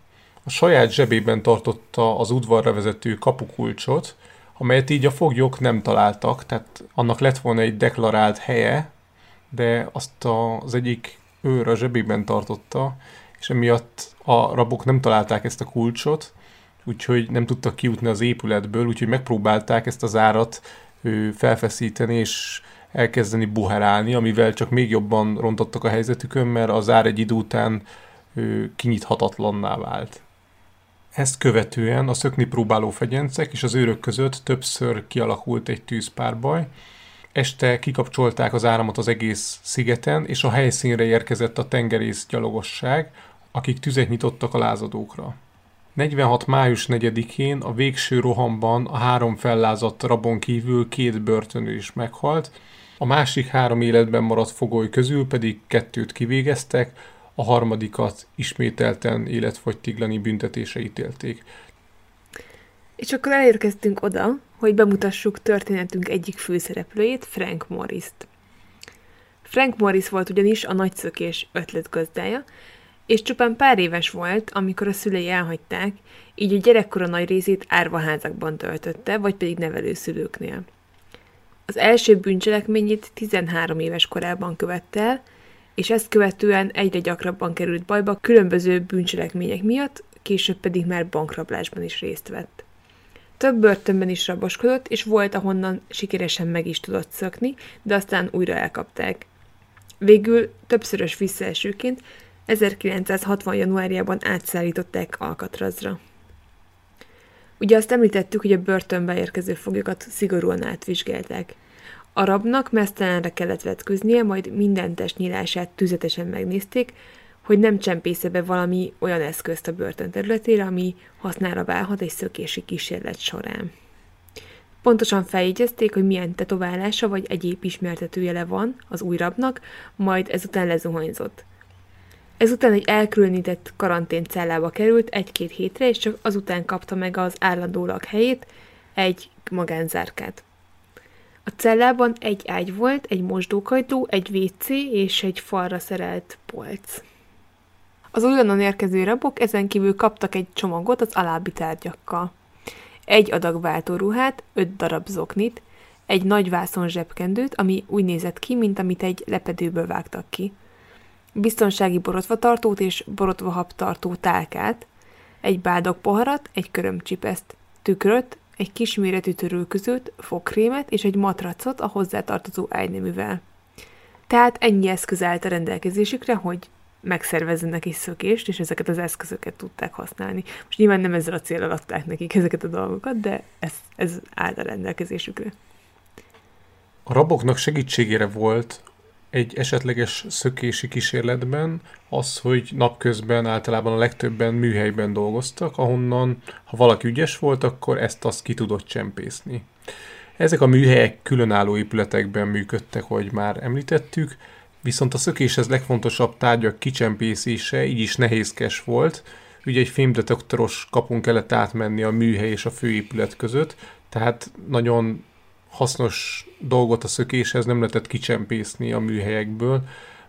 a saját zsebében tartotta az udvarra vezető kapukulcsot, amelyet így a foglyok nem találtak, tehát annak lett volna egy deklarált helye, de azt az egyik őr a zsebében tartotta, és emiatt a rabok nem találták ezt a kulcsot, úgyhogy nem tudtak kijutni az épületből, úgyhogy megpróbálták ezt az árat felfeszíteni, és elkezdeni buherálni, amivel csak még jobban rontottak a helyzetükön, mert az ár egy idő után kinyithatatlanná vált. Ezt követően a szökni próbáló fegyencek és az őrök között többször kialakult egy tűzpárbaj. Este kikapcsolták az áramot az egész szigeten, és a helyszínre érkezett a tengerész gyalogosság, akik tüzet nyitottak a lázadókra. 46. május 4-én a végső rohamban a három fellázadt rabon kívül két börtönő is meghalt, a másik három életben maradt fogoly közül pedig kettőt kivégeztek, a harmadikat ismételten életfogytiglani büntetése ítélték. És akkor elérkeztünk oda, hogy bemutassuk történetünk egyik főszereplőjét, Frank Morris-t. Frank Morris volt ugyanis a nagyszökés ötletgazdája, és csupán pár éves volt, amikor a szülei elhagyták, így a gyerekkora nagy részét árvaházakban töltötte, vagy pedig nevelőszülőknél. Az első bűncselekményét 13 éves korában követte el, és ezt követően egyre gyakrabban került bajba különböző bűncselekmények miatt, később pedig már bankrablásban is részt vett. Több börtönben is raboskodott, és volt, ahonnan sikeresen meg is tudott szökni, de aztán újra elkapták. Végül többszörös visszaesőként 1960. januárjában átszállították Alcatrazra. Ugye azt említettük, hogy a börtönbe érkező foglyokat szigorúan átvizsgálták. A rabnak mesztelenre kellett vetköznie, majd minden test tüzetesen megnézték, hogy nem csempésze be valami olyan eszközt a börtön területére, ami hasznára válhat egy szökési kísérlet során. Pontosan feljegyezték, hogy milyen tetoválása vagy egyéb ismertetőjele van az új rabnak, majd ezután lezuhanyzott. Ezután egy elkülönített karanténcellába került egy-két hétre, és csak azután kapta meg az állandó lakhelyét, egy magánzárkát. A cellában egy ágy volt, egy mosdókajtó, egy WC és egy falra szerelt polc. Az újonnan érkező rabok ezen kívül kaptak egy csomagot az alábbi tárgyakkal. Egy adag váltóruhát, öt darab zoknit, egy nagy vászon zsebkendőt, ami úgy nézett ki, mint amit egy lepedőből vágtak ki, biztonsági borotvatartót és borotvahaptartó tálkát, egy bádog poharat, egy körömcsipeszt, tükröt, egy kis méretű törülközőt, fogkrémet és egy matracot a hozzátartozó ágyneművel. Tehát ennyi eszköz állt a rendelkezésükre, hogy megszervezzenek egy szökést, és ezeket az eszközöket tudták használni. Most nyilván nem ezzel a célral adták nekik ezeket a dolgokat, de ez, ez állt a rendelkezésükre. A raboknak segítségére volt egy esetleges szökési kísérletben az, hogy napközben általában a legtöbben műhelyben dolgoztak, ahonnan, ha valaki ügyes volt, akkor ezt-azt ki tudott csempészni. Ezek a műhelyek különálló épületekben működtek, hogy már említettük, viszont a szökéshez legfontosabb tárgyak kicsempészése így is nehézkes volt, ugye egy fémdetektoros kapunk kellett átmenni a műhely és a főépület között, tehát nagyon hasznos dolgot a szökéshez nem lehetett kicsempészni a műhelyekből,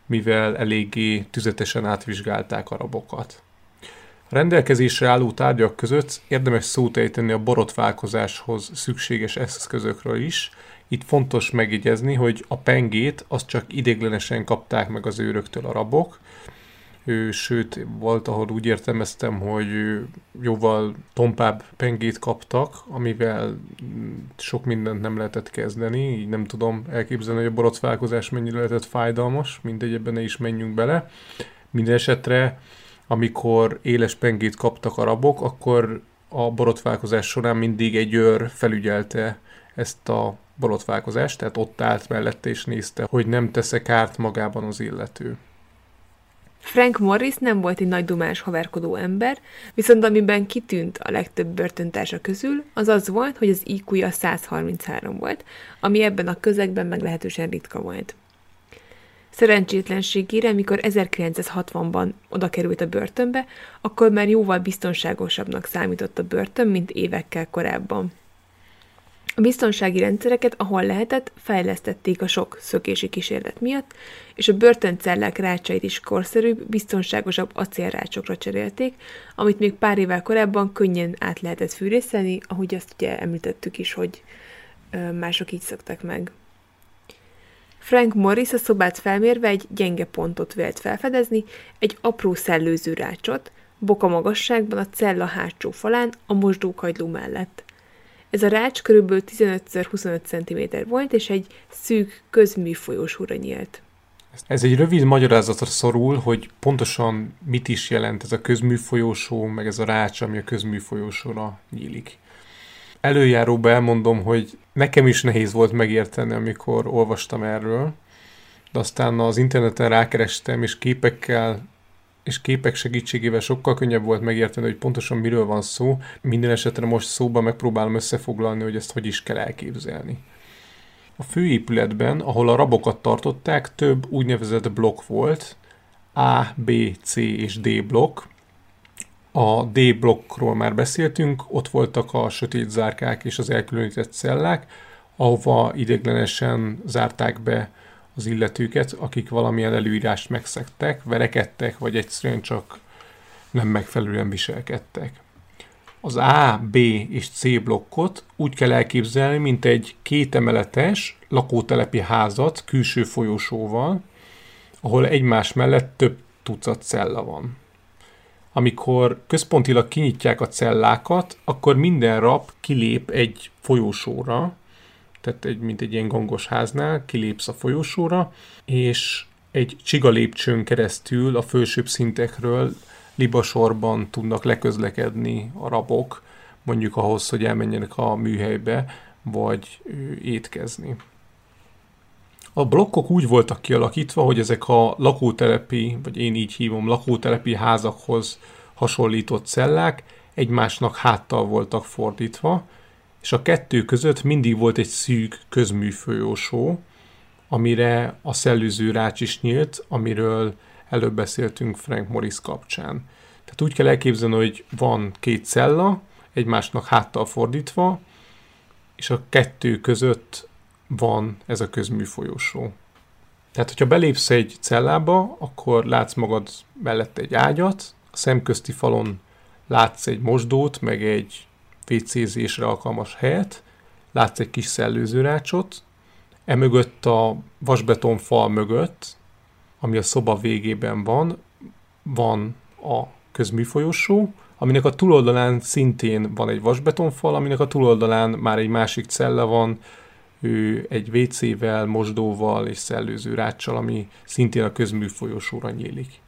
mivel eléggé tüzetesen átvizsgálták a rabokat. A rendelkezésre álló tárgyak között érdemes szót ejteni a borotválkozáshoz szükséges eszközökről is. Itt fontos megjegyezni, hogy a pengét azt csak idéglenesen kapták meg az őröktől a rabok, sőt, volt, ahol úgy értelmeztem, hogy jóval tompább pengét kaptak, amivel sok mindent nem lehetett kezdeni, így nem tudom elképzelni, hogy a borotválkozás mennyire lehetett fájdalmas, mindegy, ebben ne is menjünk bele. Minden esetre, amikor éles pengét kaptak a rabok, akkor a borotválkozás során mindig egy őr felügyelte ezt a borotválkozást, tehát ott állt mellette és nézte, hogy nem tesz kárt magában az illető. Frank Morris nem volt egy nagy dumás haverkodó ember, viszont amiben kitűnt a legtöbb börtöntársa közül, az az volt, hogy az IQ-ja 133 volt, ami ebben a közegben meglehetősen ritka volt. Szerencsétlenségére, mikor 1960-ban oda került a börtönbe, akkor már jóval biztonságosabbnak számított a börtön, mint évekkel korábban. A biztonsági rendszereket, ahol lehetett, fejlesztették a sok szökési kísérlet miatt, és a börtöncellák rácsait is korszerűbb, biztonságosabb acélrácsokra cserélték, amit még pár évvel korábban könnyen át lehetett fűrészelni, ahogy azt ugye említettük is, hogy mások így szoktak meg. Frank Morris a szobát felmérve egy gyenge pontot vélt felfedezni, egy apró szellőző rácsot, boka magasságban a cella hátsó falán, a mosdókagyló mellett. Ez a rács körülbelül 15x25 cm volt, és egy szűk közműfolyósúra nyílt. Ez egy rövid magyarázatra szorul, hogy pontosan mit is jelent ez a közműfolyósó, meg ez a rács, ami a közműfolyósóra nyílik. Előjáróba elmondom, hogy nekem is nehéz volt megérteni, amikor olvastam erről, de aztán az interneten rákerestem, és képekkel és képek segítségével sokkal könnyebb volt megérteni, hogy pontosan miről van szó. Minden esetre most szóban megpróbálom összefoglalni, hogy ezt hogy is kell elképzelni. A főépületben, ahol a rabokat tartották, több úgynevezett blokk volt, A, B, C és D blokk. A D blokkról már beszéltünk, ott voltak a sötét zárkák és az elkülönített cellák, ahova ideglenesen zárták be az illetőket, akik valamilyen előírást megszektek, verekedtek, vagy egyszerűen csak nem megfelelően viselkedtek. Az A, B és C blokkot úgy kell elképzelni, mint egy kétemeletes lakótelepi házat külső folyosóval, ahol egymás mellett több tucat cella van. Amikor központilag kinyitják a cellákat, akkor minden rab kilép egy folyósóra, tehát egy, mint egy ilyen gangos háznál, kilépsz a folyosóra, és egy csiga lépcsőn keresztül a felsőbb szintekről libasorban tudnak leközlekedni a rabok, mondjuk ahhoz, hogy elmenjenek a műhelybe, vagy étkezni. A blokkok úgy voltak kialakítva, hogy ezek a lakótelepi, vagy én így hívom, lakótelepi házakhoz hasonlított cellák egymásnak háttal voltak fordítva, és a kettő között mindig volt egy szűk közműfolyósó, amire a szellőző rács is nyílt, amiről előbb beszéltünk Frank Morris kapcsán. Tehát úgy kell elképzelni, hogy van két cella, egymásnak háttal fordítva, és a kettő között van ez a közműfolyósó. Tehát, hogyha belépsz egy cellába, akkor látsz magad mellett egy ágyat, a szemközti falon látsz egy mosdót, meg egy WC-zésre alkalmas helyet, látsz egy kis szellőzőrácsot, emögött a vasbeton fal mögött, ami a szoba végében van, van a közműfolyosó, aminek a túloldalán szintén van egy vasbetonfal, aminek a túloldalán már egy másik cella van, ő egy WC-vel, mosdóval és szellőző ráccsal, ami szintén a közműfolyosóra nyílik.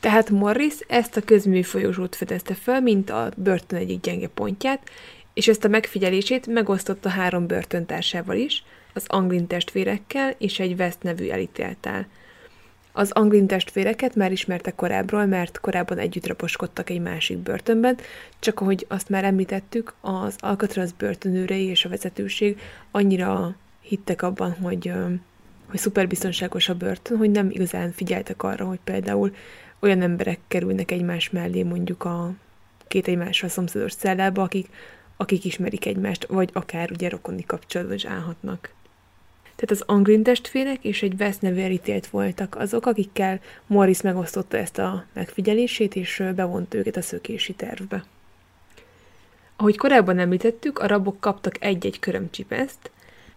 Tehát Morris ezt a közműfolyósót fedezte fel, mint a börtön egyik gyenge pontját, és ezt a megfigyelését megosztotta három börtöntársával is, az Anglin testvérekkel és egy West nevű elítéltel. Az Anglin testvéreket már ismerte korábbról, mert korábban együtt raposkodtak egy másik börtönben, csak ahogy azt már említettük, az Alcatraz börtönőrei és a vezetőség annyira hittek abban, hogy, hogy szuperbiztonságos a börtön, hogy nem igazán figyeltek arra, hogy például olyan emberek kerülnek egymás mellé mondjuk a két egymásra szomszédos cellába, akik, akik ismerik egymást, vagy akár ugye rokoni kapcsolatban is állhatnak. Tehát az Angrin testvérek és egy West nevű elítélt voltak azok, akikkel Morris megosztotta ezt a megfigyelését, és bevont őket a szökési tervbe. Ahogy korábban említettük, a rabok kaptak egy-egy körömcsipeszt,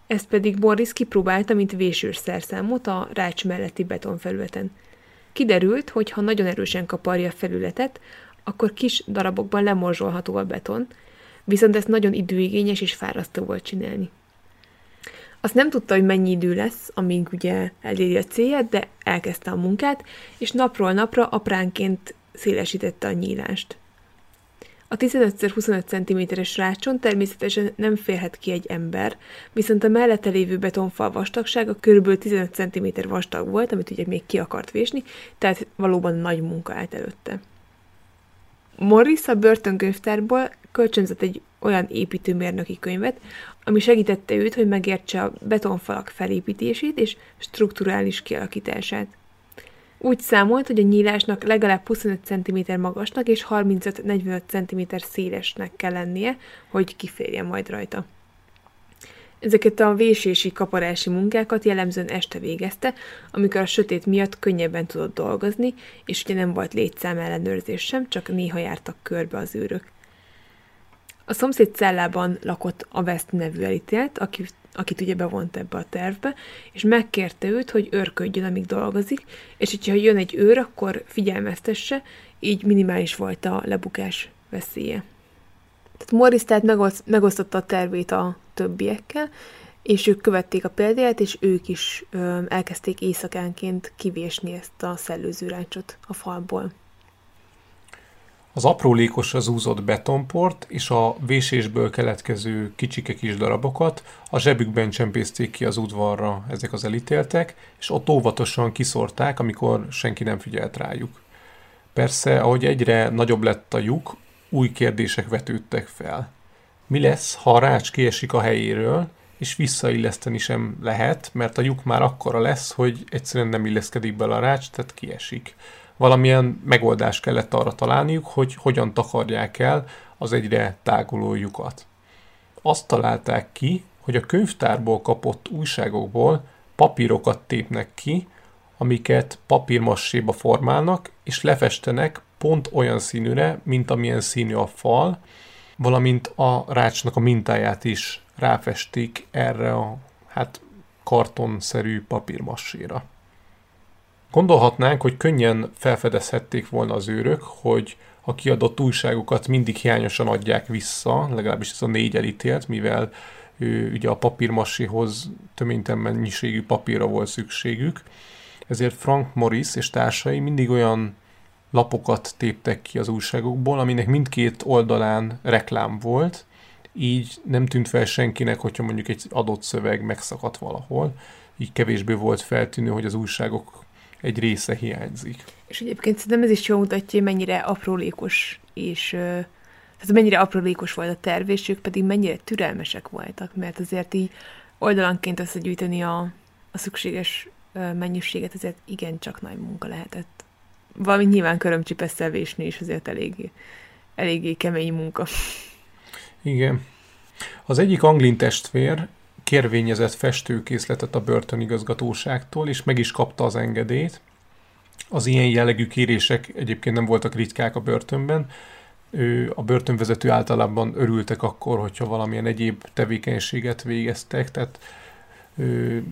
ezt pedig Morris kipróbálta, mint vésős szerszámot a rács melletti betonfelületen. Kiderült, hogy ha nagyon erősen kaparja a felületet, akkor kis darabokban lemorzsolható a beton, viszont ezt nagyon időigényes és fárasztó volt csinálni. Azt nem tudta, hogy mennyi idő lesz, amíg ugye eléri a célját, de elkezdte a munkát, és napról napra apránként szélesítette a nyílást. A 15x25 cm-es rácson természetesen nem férhet ki egy ember, viszont a mellette lévő betonfal vastagsága kb. 15 cm vastag volt, amit ugye még ki akart vésni, tehát valóban nagy munka állt előtte. Morris a börtönkönyvtárból kölcsönzött egy olyan építőmérnöki könyvet, ami segítette őt, hogy megértse a betonfalak felépítését és strukturális kialakítását. Úgy számolt, hogy a nyílásnak legalább 25 cm magasnak és 35-45 cm szélesnek kell lennie, hogy kiférjen majd rajta. Ezeket a vésési, kaparási munkákat jellemzően este végezte, amikor a sötét miatt könnyebben tudott dolgozni, és ugye nem volt létszám ellenőrzés sem, csak néha jártak körbe az őrök. A szomszéd cellában lakott a West nevű elítélt, aki, akit ugye bevont ebbe a tervbe, és megkérte őt, hogy őrködjön, amíg dolgozik, és hogyha jön egy őr, akkor figyelmeztesse, így minimális volt a lebukás veszélye. Tehát Morris tehát megoszt, megosztotta a tervét a többiekkel, és ők követték a példáját, és ők is ö, elkezdték éjszakánként kivésni ezt a szellőzőrácsot a falból. Az aprólékosra zúzott betonport és a vésésből keletkező kicsike kis darabokat a zsebükben csempészték ki az udvarra ezek az elítéltek, és ott óvatosan kiszorták, amikor senki nem figyelt rájuk. Persze, ahogy egyre nagyobb lett a lyuk, új kérdések vetődtek fel. Mi lesz, ha a rács kiesik a helyéről, és visszailleszteni sem lehet, mert a lyuk már akkora lesz, hogy egyszerűen nem illeszkedik bele a rács, tehát kiesik. Valamilyen megoldást kellett arra találniuk, hogy hogyan takarják el az egyre táguló lyukat. Azt találták ki, hogy a könyvtárból kapott újságokból papírokat tépnek ki, amiket papírmasséba formálnak, és lefestenek pont olyan színűre, mint amilyen színű a fal, valamint a rácsnak a mintáját is ráfestik erre a hát kartonszerű papírmasséra. Gondolhatnánk, hogy könnyen felfedezhették volna az őrök, hogy a kiadott újságokat mindig hiányosan adják vissza, legalábbis ez a négy elítélt, mivel ő, ugye a papírmassihoz töménytelen mennyiségű papírra volt szükségük. Ezért Frank Morris és társai mindig olyan lapokat téptek ki az újságokból, aminek mindkét oldalán reklám volt, így nem tűnt fel senkinek, hogyha mondjuk egy adott szöveg megszakadt valahol, így kevésbé volt feltűnő, hogy az újságok egy része hiányzik. És egyébként szerintem ez is jól mutatja, mennyire aprólékos és tehát mennyire aprólékos volt a terv, és ők pedig mennyire türelmesek voltak, mert azért így oldalanként összegyűjteni a, a szükséges mennyiséget, azért igencsak nagy munka lehetett. Valami nyilván körömcsipesszel vésni is azért eléggé, eléggé kemény munka. Igen. Az egyik anglin testvér kérvényezett festőkészletet a börtönigazgatóságtól, és meg is kapta az engedélyt. Az ilyen jellegű kérések egyébként nem voltak ritkák a börtönben. Ő, a börtönvezető általában örültek akkor, hogyha valamilyen egyéb tevékenységet végeztek, tehát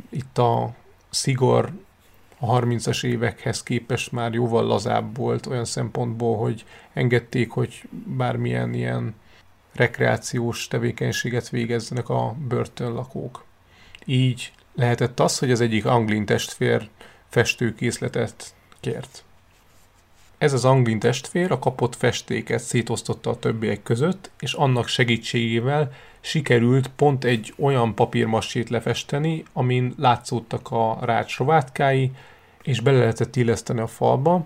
itt a szigor a 30-as évekhez képest már jóval lazább volt olyan szempontból, hogy engedték, hogy bármilyen ilyen rekreációs tevékenységet végezzenek a börtönlakók. Így lehetett az, hogy az egyik anglin testvér festőkészletet kért. Ez az anglin testvér a kapott festéket szétosztotta a többiek között, és annak segítségével sikerült pont egy olyan papírmassét lefesteni, amin látszódtak a rács rovátkái, és bele lehetett illeszteni a falba,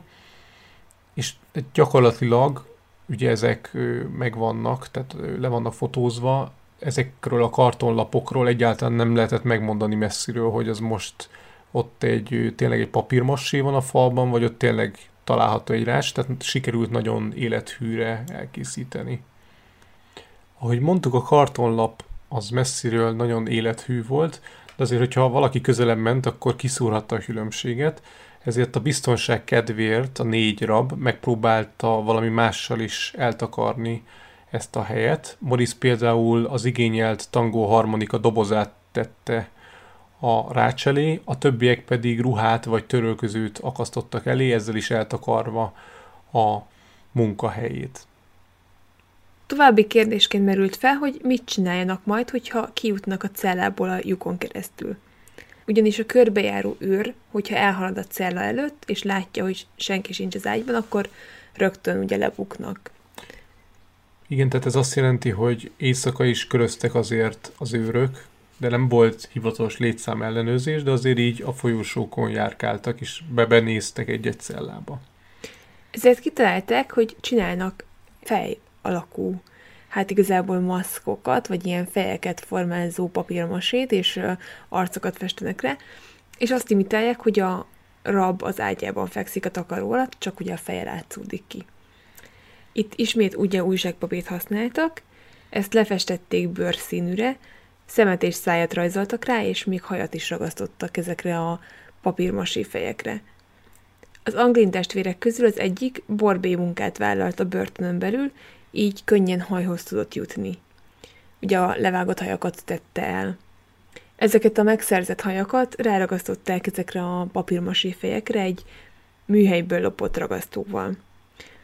és gyakorlatilag ugye ezek megvannak, tehát le vannak fotózva, ezekről a kartonlapokról egyáltalán nem lehetett megmondani messziről, hogy az most ott egy tényleg egy papírmassé van a falban, vagy ott tényleg található egy rács, tehát sikerült nagyon élethűre elkészíteni. Ahogy mondtuk, a kartonlap az messziről nagyon élethű volt, de azért, hogyha valaki közelebb ment, akkor kiszúrhatta a különbséget, ezért a biztonság kedvéért a négy rab megpróbálta valami mással is eltakarni ezt a helyet. Morris például az igényelt tangó harmonika dobozát tette a rács elé, a többiek pedig ruhát vagy törölközőt akasztottak elé, ezzel is eltakarva a munkahelyét. További kérdésként merült fel, hogy mit csináljanak majd, hogyha kijutnak a cellából a lyukon keresztül ugyanis a körbejáró őr, hogyha elhalad a cella előtt, és látja, hogy senki sincs az ágyban, akkor rögtön ugye lebuknak. Igen, tehát ez azt jelenti, hogy éjszaka is köröztek azért az őrök, de nem volt hivatalos létszám ellenőrzés, de azért így a folyósókon járkáltak, és bebenéztek egy-egy cellába. Ezért kitalálták, hogy csinálnak fej alakú hát igazából maszkokat, vagy ilyen fejeket formázó papírmasét, és arcokat festenek le, és azt imitálják, hogy a rab az ágyában fekszik a takaró alatt, csak ugye a feje látszódik ki. Itt ismét ugye újságpapírt használtak, ezt lefestették bőrszínűre, szemet és szájat rajzoltak rá, és még hajat is ragasztottak ezekre a papírmasé fejekre. Az anglin testvérek közül az egyik borbé munkát vállalt a börtönön belül, így könnyen hajhoz tudott jutni. Ugye a levágott hajakat tette el. Ezeket a megszerzett hajakat ráragasztották ezekre a papírmasé fejekre egy műhelyből lopott ragasztóval.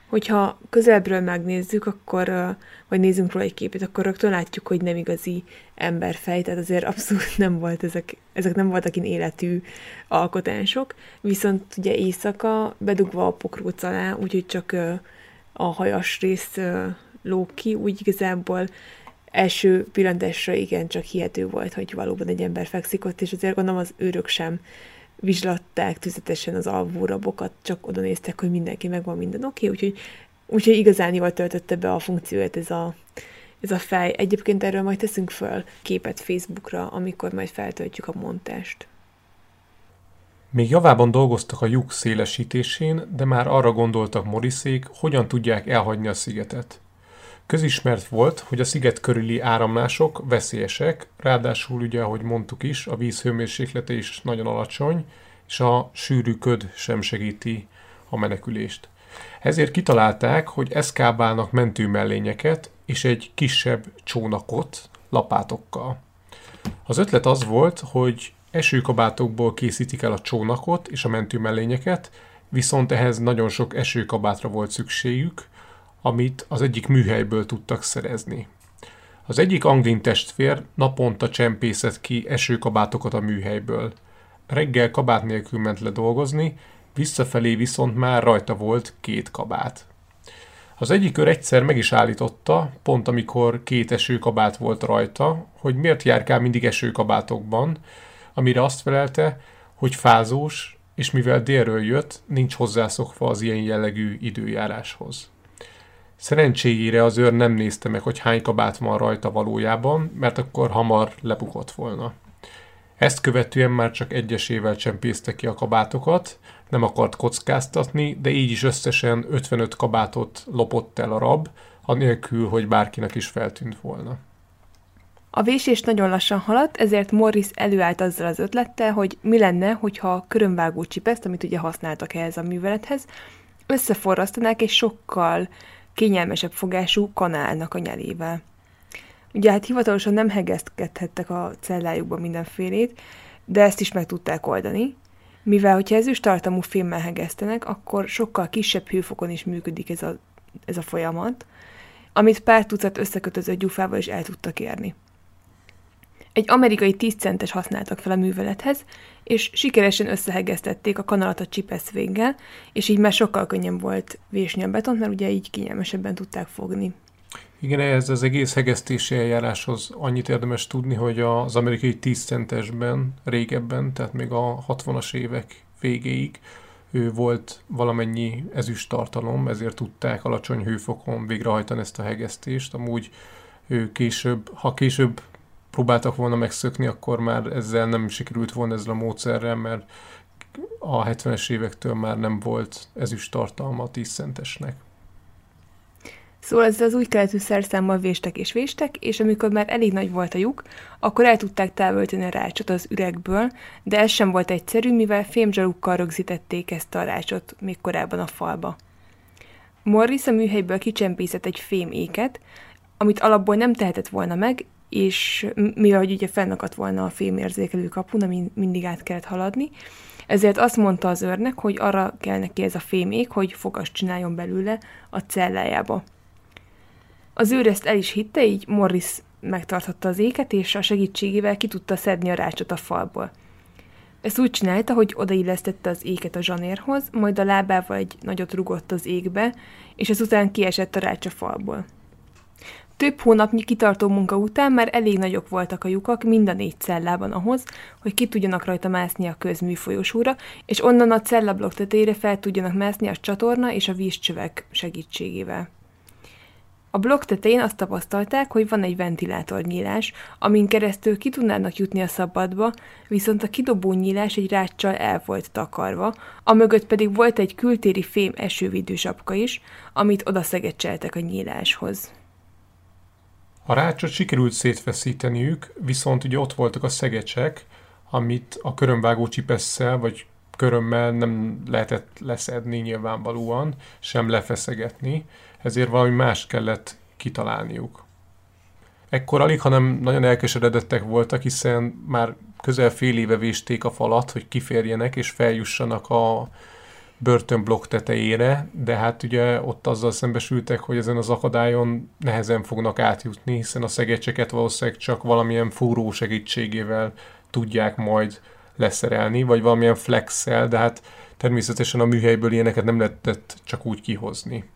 Hogyha közelbről megnézzük, akkor, vagy nézzünk róla egy képet, akkor rögtön látjuk, hogy nem igazi emberfej, tehát azért abszolút nem volt ezek, ezek nem voltak in életű alkotások, viszont ugye éjszaka bedugva a pokróc alá, úgyhogy csak a hajas rész lóg ki, úgy igazából első pillantásra igen csak hihető volt, hogy valóban egy ember fekszik ott, és azért gondolom az őrök sem vizslatták tüzetesen az alvórabokat, csak oda néztek, hogy mindenki megvan, minden oké, okay, úgyhogy, úgyhogy igazán jól töltötte be a funkcióját ez a, ez a fej. Egyébként erről majd teszünk föl képet Facebookra, amikor majd feltöltjük a montást. Még javában dolgoztak a lyuk szélesítésén, de már arra gondoltak Moriszék, hogyan tudják elhagyni a szigetet. Közismert volt, hogy a sziget körüli áramlások veszélyesek, ráadásul ugye, ahogy mondtuk is, a víz hőmérséklete is nagyon alacsony, és a sűrű köd sem segíti a menekülést. Ezért kitalálták, hogy eszkábálnak mentőmellényeket és egy kisebb csónakot lapátokkal. Az ötlet az volt, hogy esőkabátokból készítik el a csónakot és a mentőmellényeket, viszont ehhez nagyon sok esőkabátra volt szükségük, amit az egyik műhelyből tudtak szerezni. Az egyik anglin testvér naponta csempészett ki esőkabátokat a műhelyből. Reggel kabát nélkül ment le dolgozni, visszafelé viszont már rajta volt két kabát. Az egyik őr egyszer meg is állította, pont amikor két esőkabát volt rajta, hogy miért járkál mindig esőkabátokban, amire azt felelte, hogy fázós, és mivel délről jött, nincs hozzászokva az ilyen jellegű időjáráshoz. Szerencséjére az őr nem nézte meg, hogy hány kabát van rajta valójában, mert akkor hamar lebukott volna. Ezt követően már csak egyesével csempészte ki a kabátokat, nem akart kockáztatni, de így is összesen 55 kabátot lopott el a rab, anélkül, hogy bárkinek is feltűnt volna. A vésés nagyon lassan haladt, ezért Morris előállt azzal az ötlettel, hogy mi lenne, hogyha a körömvágó csipeszt, amit ugye használtak ehhez a művelethez, összeforrasztanák egy sokkal kényelmesebb fogású kanálnak a nyelével. Ugye hát hivatalosan nem hegesztkedhettek a cellájukban mindenfélét, de ezt is meg tudták oldani, mivel hogyha ezüst tartalmú fémmel hegesztenek, akkor sokkal kisebb hőfokon is működik ez a, ez a folyamat, amit pár tucat összekötözött gyufával is el tudtak érni. Egy amerikai 10 centes használtak fel a művelethez, és sikeresen összehegeztették a kanalat a csipesz véggel, és így már sokkal könnyebb volt vésni a betont, mert ugye így kényelmesebben tudták fogni. Igen, ez az egész hegesztési eljáráshoz annyit érdemes tudni, hogy az amerikai 10 centesben, régebben, tehát még a 60-as évek végéig ő volt valamennyi ezüst tartalom, ezért tudták alacsony hőfokon végrehajtani ezt a hegesztést. Amúgy ő később, ha később próbáltak volna megszökni, akkor már ezzel nem sikerült volna ezzel a módszerrel, mert a 70-es évektől már nem volt ezüst tartalma a 10 centesnek. Szóval ezzel az új keletű szerszámmal véstek és véstek, és amikor már elég nagy volt a lyuk, akkor el tudták távolítani a rácsot az üregből, de ez sem volt egyszerű, mivel fémzsalukkal rögzítették ezt a rácsot még korábban a falba. Morris a műhelyből kicsempészett egy fém éket, amit alapból nem tehetett volna meg, és mivel hogy ugye fennakadt volna a fémérzékelő kapun, amin mindig át kellett haladni, ezért azt mondta az őrnek, hogy arra kell neki ez a fémék, hogy fogast csináljon belőle a cellájába. Az őr ezt el is hitte, így Morris megtarthatta az éket, és a segítségével ki tudta szedni a rácsot a falból. Ezt úgy csinálta, hogy odaillesztette az éket a zsanérhoz, majd a lábával egy nagyot rugott az égbe, és ezután kiesett a rács a falból. Több hónapnyi kitartó munka után már elég nagyok voltak a lyukak mind a négy cellában ahhoz, hogy ki tudjanak rajta mászni a közműfolyosóra, és onnan a cellablok tetejére fel tudjanak mászni a csatorna és a vízcsövek segítségével. A blokk tetején azt tapasztalták, hogy van egy ventilátornyílás, amin keresztül ki tudnának jutni a szabadba, viszont a kidobó nyílás egy ráccsal el volt takarva, a mögött pedig volt egy kültéri fém esővidősapka is, amit odaszegecseltek a nyíláshoz. A rácsot sikerült szétfeszíteniük, viszont ugye ott voltak a szegecsek, amit a körömvágó csipesszel vagy körömmel nem lehetett leszedni nyilvánvalóan, sem lefeszegetni, ezért valami más kellett kitalálniuk. Ekkor alig, hanem nagyon elkeseredettek voltak, hiszen már közel fél éve vésték a falat, hogy kiférjenek és feljussanak a börtönblokk tetejére, de hát ugye ott azzal szembesültek, hogy ezen az akadályon nehezen fognak átjutni, hiszen a szegecseket valószínűleg csak valamilyen fúró segítségével tudják majd leszerelni, vagy valamilyen flexel, de hát természetesen a műhelyből ilyeneket nem lehetett csak úgy kihozni.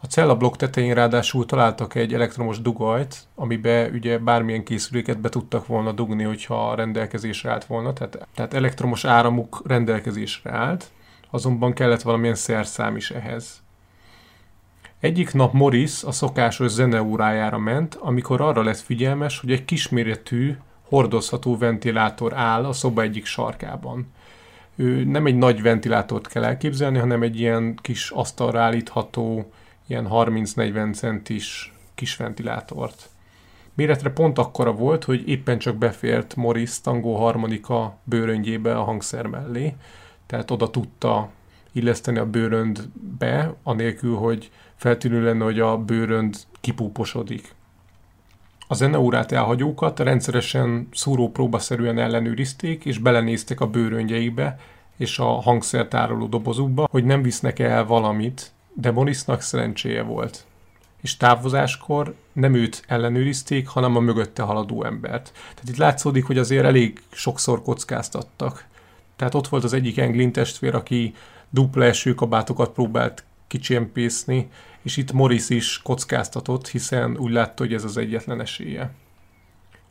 A cellablokk tetején ráadásul találtak egy elektromos dugajt, amibe ugye bármilyen készüléket be tudtak volna dugni, hogyha rendelkezésre állt volna, tehát, tehát elektromos áramuk rendelkezésre állt, azonban kellett valamilyen szerszám is ehhez. Egyik nap Morris a szokásos zeneórájára ment, amikor arra lett figyelmes, hogy egy kisméretű, hordozható ventilátor áll a szoba egyik sarkában. Ő nem egy nagy ventilátort kell elképzelni, hanem egy ilyen kis asztalra állítható, ilyen 30-40 centis kis ventilátort. Méretre pont akkora volt, hogy éppen csak befért Morris tangó harmonika bőröngyébe a hangszer mellé, tehát oda tudta illeszteni a bőröndbe, anélkül, hogy feltűnő lenne, hogy a bőrönd kipúposodik. A zeneórát elhagyókat rendszeresen szúrópróbaszerűen ellenőrizték, és belenéztek a bőröngyeikbe és a hangszertároló dobozukba, hogy nem visznek el valamit, de Morrisnak szerencséje volt. És távozáskor nem őt ellenőrizték, hanem a mögötte haladó embert. Tehát itt látszódik, hogy azért elég sokszor kockáztattak. Tehát ott volt az egyik Englin testvér, aki dupla esőkabátokat próbált kicsempészni, és itt Morris is kockáztatott, hiszen úgy látta, hogy ez az egyetlen esélye.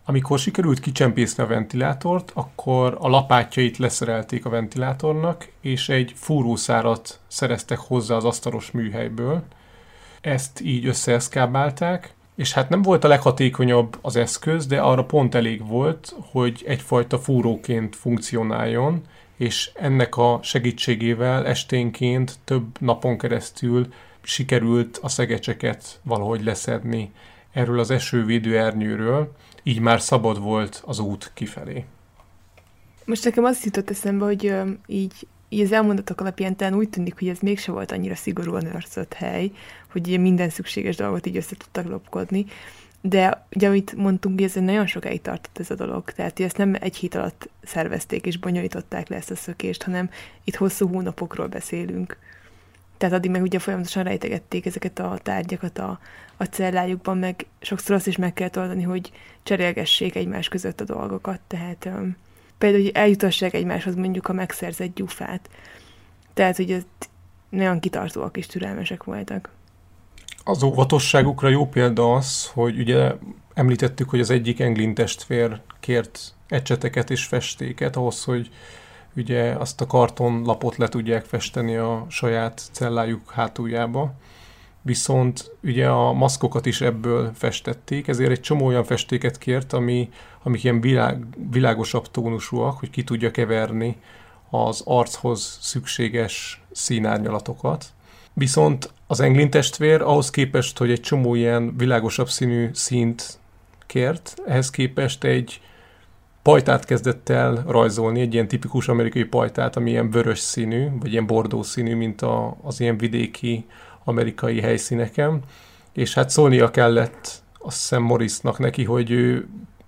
Amikor sikerült kicsempészni a ventilátort, akkor a lapátjait leszerelték a ventilátornak, és egy fúrószárat szereztek hozzá az asztalos műhelyből. Ezt így összeeszkábálták, és hát nem volt a leghatékonyabb az eszköz, de arra pont elég volt, hogy egyfajta fúróként funkcionáljon, és ennek a segítségével esténként több napon keresztül sikerült a szegecseket valahogy leszedni erről az esővédő ernyőről, így már szabad volt az út kifelé. Most nekem azt jutott eszembe, hogy így, így az elmondatok alapján talán úgy tűnik, hogy ez mégse volt annyira szigorúan őrzött hely, hogy minden szükséges dolgot így össze tudtak lopkodni. De ugye, amit mondtunk, ez nagyon sokáig tartott ez a dolog, tehát ezt nem egy hét alatt szervezték és bonyolították le ezt a szökést, hanem itt hosszú hónapokról beszélünk. Tehát addig meg ugye folyamatosan rejtegették ezeket a tárgyakat a, a cellájukban, meg sokszor azt is meg kell oldani, hogy cserélgessék egymás között a dolgokat, tehát um, például, hogy eljutassák egymáshoz mondjuk a megszerzett gyufát. Tehát, hogy ez nagyon kitartóak és türelmesek voltak. Az óvatosságukra jó példa az, hogy ugye említettük, hogy az egyik Englin testvér kért ecseteket és festéket ahhoz, hogy ugye azt a kartonlapot le tudják festeni a saját cellájuk hátuljába. Viszont ugye a maszkokat is ebből festették, ezért egy csomó olyan festéket kért, ami, amik ilyen világ, világosabb tónusúak, hogy ki tudja keverni az archoz szükséges színárnyalatokat. Viszont az Englin testvér ahhoz képest, hogy egy csomó ilyen világosabb színű színt kért, ehhez képest egy pajtát kezdett el rajzolni, egy ilyen tipikus amerikai pajtát, ami ilyen vörös színű, vagy ilyen bordó színű, mint a, az ilyen vidéki amerikai helyszíneken, és hát szólnia kellett azt hiszem Morrisnak neki, hogy ő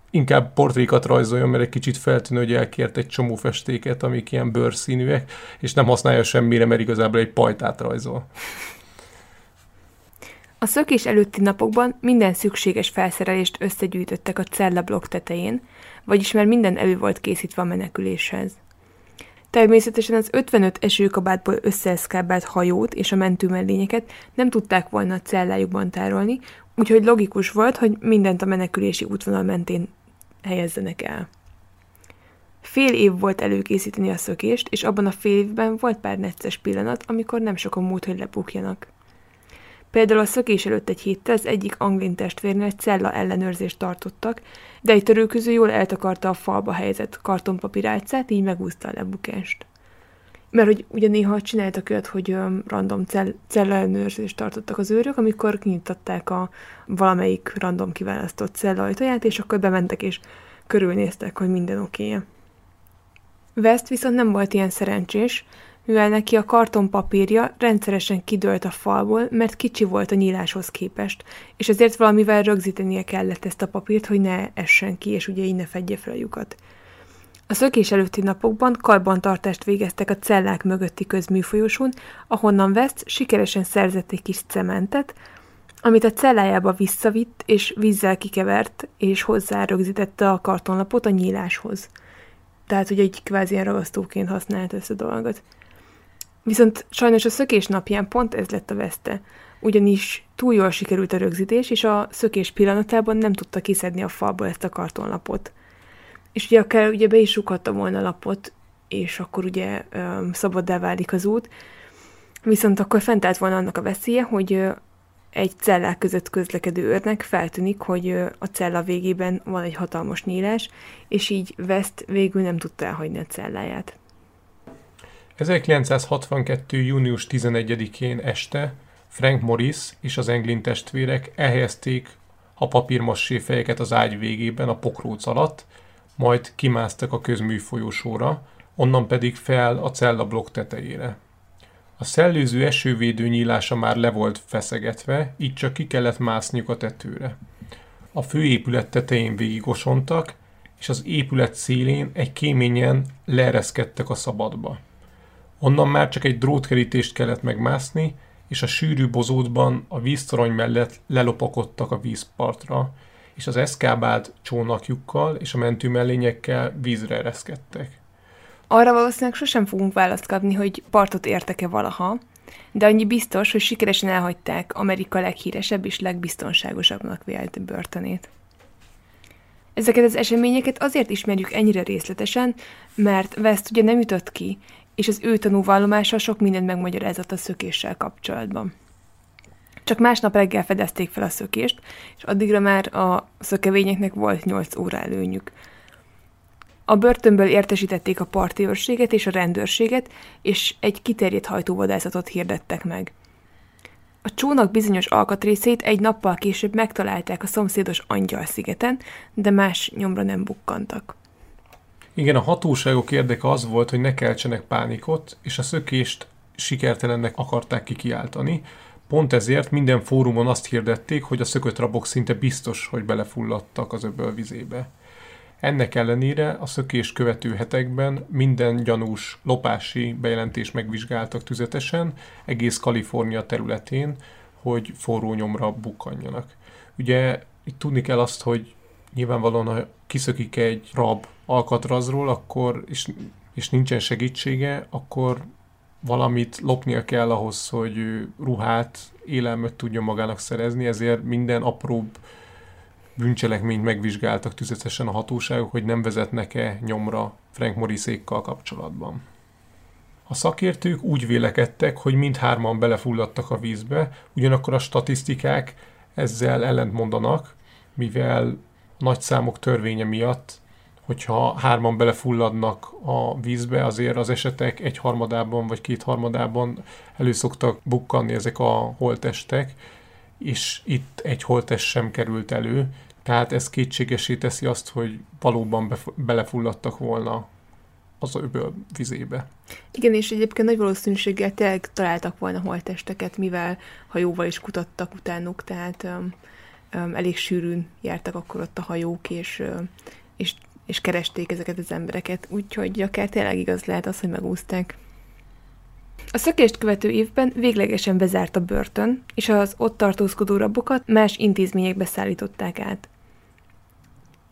inkább portrékat rajzoljon, mert egy kicsit feltűnő, hogy elkért egy csomó festéket, amik ilyen bőrszínűek, és nem használja semmire, mert igazából egy pajtát rajzol. A szökés előtti napokban minden szükséges felszerelést összegyűjtöttek a cellablokk tetején, vagyis már minden elő volt készítve a meneküléshez. Természetesen az 55 esőkabátból összeeszkábált hajót és a mentőmellényeket nem tudták volna a cellájukban tárolni, úgyhogy logikus volt, hogy mindent a menekülési útvonal mentén helyezzenek el. Fél év volt előkészíteni a szökést, és abban a fél évben volt pár necces pillanat, amikor nem sokan múlt, hogy lebukjanak. Például a szökés előtt egy héttel az egyik anglin testvérnél cella ellenőrzést tartottak, de egy törőköző jól eltakarta a falba helyezett kartonpapírálcát, így megúszta a lebukást. Mert hogy ugye néha csináltak olyat, hogy um, random cell, cella ellenőrzést tartottak az őrök, amikor kinyitották a valamelyik random kiválasztott cella ajtaját, és akkor bementek és körülnéztek, hogy minden oké -e. West viszont nem volt ilyen szerencsés, mivel neki a kartonpapírja rendszeresen kidőlt a falból, mert kicsi volt a nyíláshoz képest, és ezért valamivel rögzítenie kellett ezt a papírt, hogy ne essen ki, és ugye így ne fedje fel a lyukat. A szökés előtti napokban karbantartást végeztek a cellák mögötti közműfolyosón, ahonnan West sikeresen szerzett egy kis cementet, amit a cellájába visszavitt, és vízzel kikevert, és hozzá rögzítette a kartonlapot a nyíláshoz. Tehát, hogy egy kvázi ragasztóként használt ezt a dolgot. Viszont sajnos a szökés napján pont ez lett a veszte, ugyanis túl jól sikerült a rögzítés, és a szökés pillanatában nem tudta kiszedni a falból ezt a kartonlapot. És ugye akár ugye be is rúghatta volna a lapot, és akkor ugye öm, szabaddá válik az út, viszont akkor fent állt volna annak a veszélye, hogy egy cellák között közlekedő őrnek feltűnik, hogy a cella végében van egy hatalmas nyílás, és így West végül nem tudta elhagyni a celláját. 1962. június 11-én este Frank Morris és az Englin testvérek elhelyezték a papírmassé fejeket az ágy végében a pokróc alatt, majd kimásztak a közműfolyósóra, onnan pedig fel a cellablok tetejére. A szellőző esővédő nyílása már le volt feszegetve, így csak ki kellett mászniuk a tetőre. A főépület tetején végigosontak, és az épület szélén egy kéményen leereszkedtek a szabadba. Onnan már csak egy drótkerítést kellett megmászni, és a sűrű bozótban a víztorony mellett lelopakodtak a vízpartra, és az eszkábált csónakjukkal és a mentőmellényekkel vízre ereszkedtek. Arra valószínűleg sosem fogunk választ kapni, hogy partot értek-e valaha, de annyi biztos, hogy sikeresen elhagyták Amerika leghíresebb és legbiztonságosabbnak vélt börtönét. Ezeket az eseményeket azért ismerjük ennyire részletesen, mert West ugye nem jutott ki, és az ő tanúvallomása sok mindent megmagyarázott a szökéssel kapcsolatban. Csak másnap reggel fedezték fel a szökést, és addigra már a szökevényeknek volt 8 óra előnyük. A börtönből értesítették a parti őrséget és a rendőrséget, és egy kiterjedt hajtóvadászatot hirdettek meg. A csónak bizonyos alkatrészét egy nappal később megtalálták a szomszédos Angyal-szigeten, de más nyomra nem bukkantak. Igen, a hatóságok érdeke az volt, hogy ne keltsenek pánikot, és a szökést sikertelennek akarták kikiáltani. Pont ezért minden fórumon azt hirdették, hogy a szökött rabok szinte biztos, hogy belefulladtak az öböl vizébe. Ennek ellenére a szökés követő hetekben minden gyanús lopási bejelentés megvizsgáltak tüzetesen egész Kalifornia területén, hogy forró nyomra bukkanjanak. Ugye itt tudni kell azt, hogy nyilvánvalóan, ha kiszökik egy rab alkatrazról, akkor, és, és nincsen segítsége, akkor valamit lopnia kell ahhoz, hogy ruhát, élelmet tudjon magának szerezni, ezért minden apróbb bűncselekményt megvizsgáltak tüzetesen a hatóságok, hogy nem vezetnek-e nyomra Frank Morrisékkal kapcsolatban. A szakértők úgy vélekedtek, hogy mindhárman belefulladtak a vízbe, ugyanakkor a statisztikák ezzel ellentmondanak, mivel nagy számok törvénye miatt, hogyha hárman belefulladnak a vízbe, azért az esetek egy harmadában vagy két harmadában elő szoktak bukkanni ezek a holtestek, és itt egy holtest sem került elő, tehát ez kétségesé teszi azt, hogy valóban bef- belefulladtak volna az öböl vizébe. Igen, és egyébként nagy valószínűséggel tényleg találtak volna holtesteket, mivel hajóval is kutattak utánuk, tehát um, elég sűrűn jártak akkor ott a hajók, és, és, és keresték ezeket az embereket, úgyhogy akár tényleg igaz lehet az, hogy megúzták. A szökést követő évben véglegesen bezárt a börtön, és az ott tartózkodó rabokat más intézményekbe szállították át.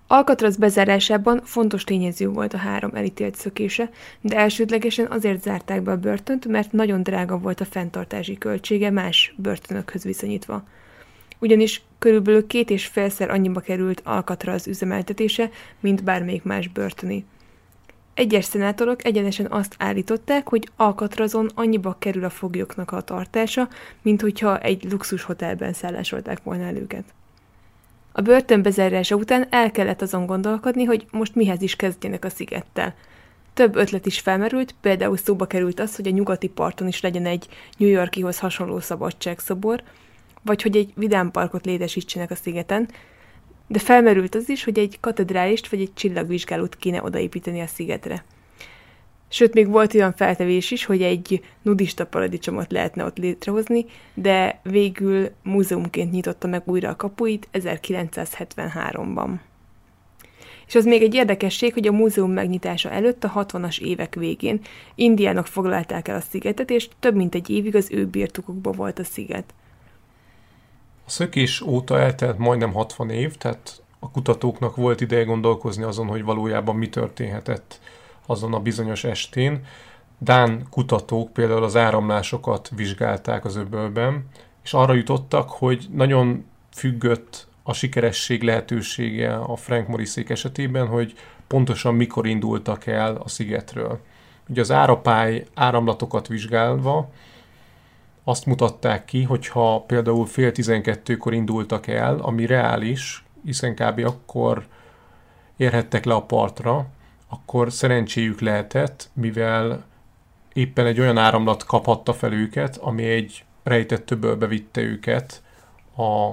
Alkatraz bezárásában fontos tényező volt a három elítélt szökése, de elsődlegesen azért zárták be a börtönt, mert nagyon drága volt a fenntartási költsége más börtönökhöz viszonyítva. Ugyanis körülbelül két és félszer annyiba került Alcatraz üzemeltetése, mint bármelyik más börtöni. Egyes szenátorok egyenesen azt állították, hogy Alcatrazon annyiba kerül a foglyoknak a tartása, mint hogyha egy luxus hotelben szállásolták volna el őket. A börtön bezárása után el kellett azon gondolkodni, hogy most mihez is kezdjenek a szigettel. Több ötlet is felmerült, például szóba került az, hogy a nyugati parton is legyen egy New Yorkihoz hasonló szabadságszobor, vagy hogy egy vidámparkot létesítsenek a szigeten, de felmerült az is, hogy egy katedrálist vagy egy csillagvizsgálót kéne odaépíteni a szigetre. Sőt, még volt olyan feltevés is, hogy egy nudista paradicsomot lehetne ott létrehozni, de végül múzeumként nyitotta meg újra a kapuit 1973-ban. És az még egy érdekesség, hogy a múzeum megnyitása előtt a 60-as évek végén indiánok foglalták el a szigetet, és több mint egy évig az ő birtokukban volt a sziget. A szökés óta eltelt majdnem 60 év, tehát a kutatóknak volt ideje gondolkozni azon, hogy valójában mi történhetett azon a bizonyos estén. Dán kutatók például az áramlásokat vizsgálták az öbölben, és arra jutottak, hogy nagyon függött a sikeresség lehetősége a Frank Morriszék esetében, hogy pontosan mikor indultak el a szigetről. Ugye az árapály áramlatokat vizsgálva azt mutatták ki, hogyha például fél tizenkettőkor indultak el, ami reális, hiszen kb. akkor érhettek le a partra, akkor szerencséjük lehetett, mivel éppen egy olyan áramlat kaphatta fel őket, ami egy rejtett többölbe vitte őket a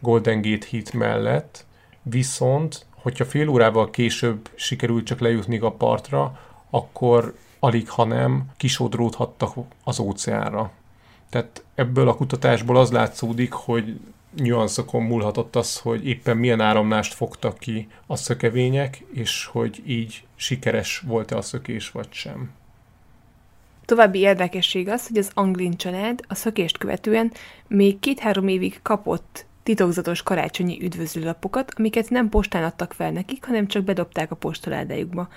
Golden Gate híd mellett, viszont, hogyha fél órával később sikerült csak lejutni a partra, akkor alig, ha nem, kisodródhattak az óceánra. Tehát ebből a kutatásból az látszódik, hogy nüanszokon múlhatott az, hogy éppen milyen áramlást fogtak ki a szökevények, és hogy így sikeres volt-e a szökés vagy sem. További érdekesség az, hogy az Anglin család a szökést követően még két-három évig kapott titokzatos karácsonyi üdvözlőlapokat, amiket nem postán adtak fel nekik, hanem csak bedobták a postaládájukba.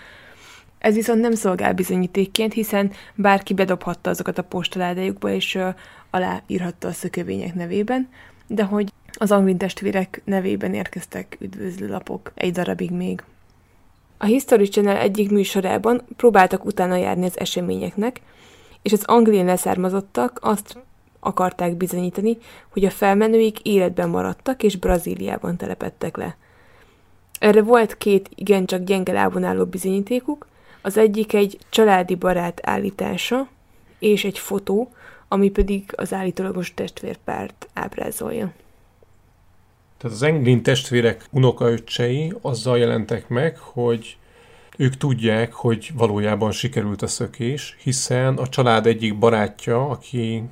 Ez viszont nem szolgál bizonyítékként, hiszen bárki bedobhatta azokat a postaládájukba, és uh, aláírhatta a szökövények nevében, de hogy az Anglin testvérek nevében érkeztek üdvözlőlapok egy darabig még. A History Channel egyik műsorában próbáltak utána járni az eseményeknek, és az anglin leszármazottak azt akarták bizonyítani, hogy a felmenőik életben maradtak és Brazíliában telepettek le. Erre volt két igencsak gyenge lábon álló bizonyítékuk, az egyik egy családi barát állítása, és egy fotó, ami pedig az állítólagos testvérpárt ábrázolja. Tehát az Englin testvérek unokaöccsei azzal jelentek meg, hogy ők tudják, hogy valójában sikerült a szökés, hiszen a család egyik barátja, aki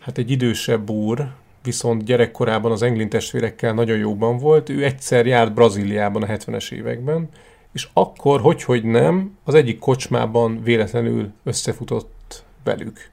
hát egy idősebb úr, viszont gyerekkorában az Englin testvérekkel nagyon jóban volt, ő egyszer járt Brazíliában a 70-es években, és akkor, hogy, hogy nem, az egyik kocsmában véletlenül összefutott velük.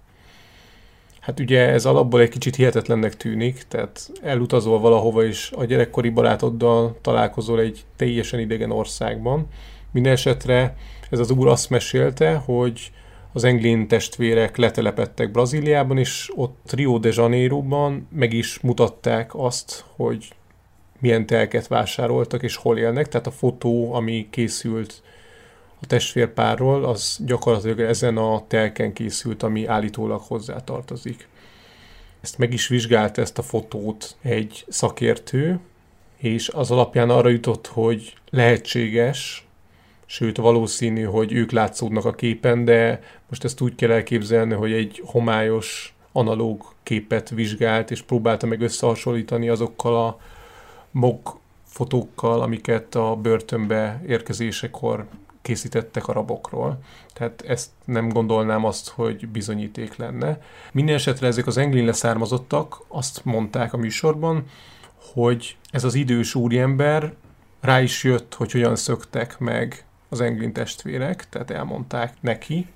Hát ugye ez alapból egy kicsit hihetetlennek tűnik, tehát elutazol valahova, és a gyerekkori barátoddal találkozol egy teljesen idegen országban. Minden esetre ez az úr azt mesélte, hogy az Englin testvérek letelepettek Brazíliában, és ott Rio de Janeiroban meg is mutatták azt, hogy milyen telket vásároltak, és hol élnek. Tehát a fotó, ami készült a testvérpárról, az gyakorlatilag ezen a telken készült, ami állítólag hozzá tartozik. Ezt meg is vizsgált ezt a fotót egy szakértő, és az alapján arra jutott, hogy lehetséges, sőt valószínű, hogy ők látszódnak a képen, de most ezt úgy kell elképzelni, hogy egy homályos analóg képet vizsgált, és próbálta meg összehasonlítani azokkal a mog fotókkal, amiket a börtönbe érkezésekor készítettek a rabokról. Tehát ezt nem gondolnám azt, hogy bizonyíték lenne. Minden esetre ezek az englin leszármazottak azt mondták a műsorban, hogy ez az idős úriember rá is jött, hogy hogyan szöktek meg az englin testvérek, tehát elmondták neki.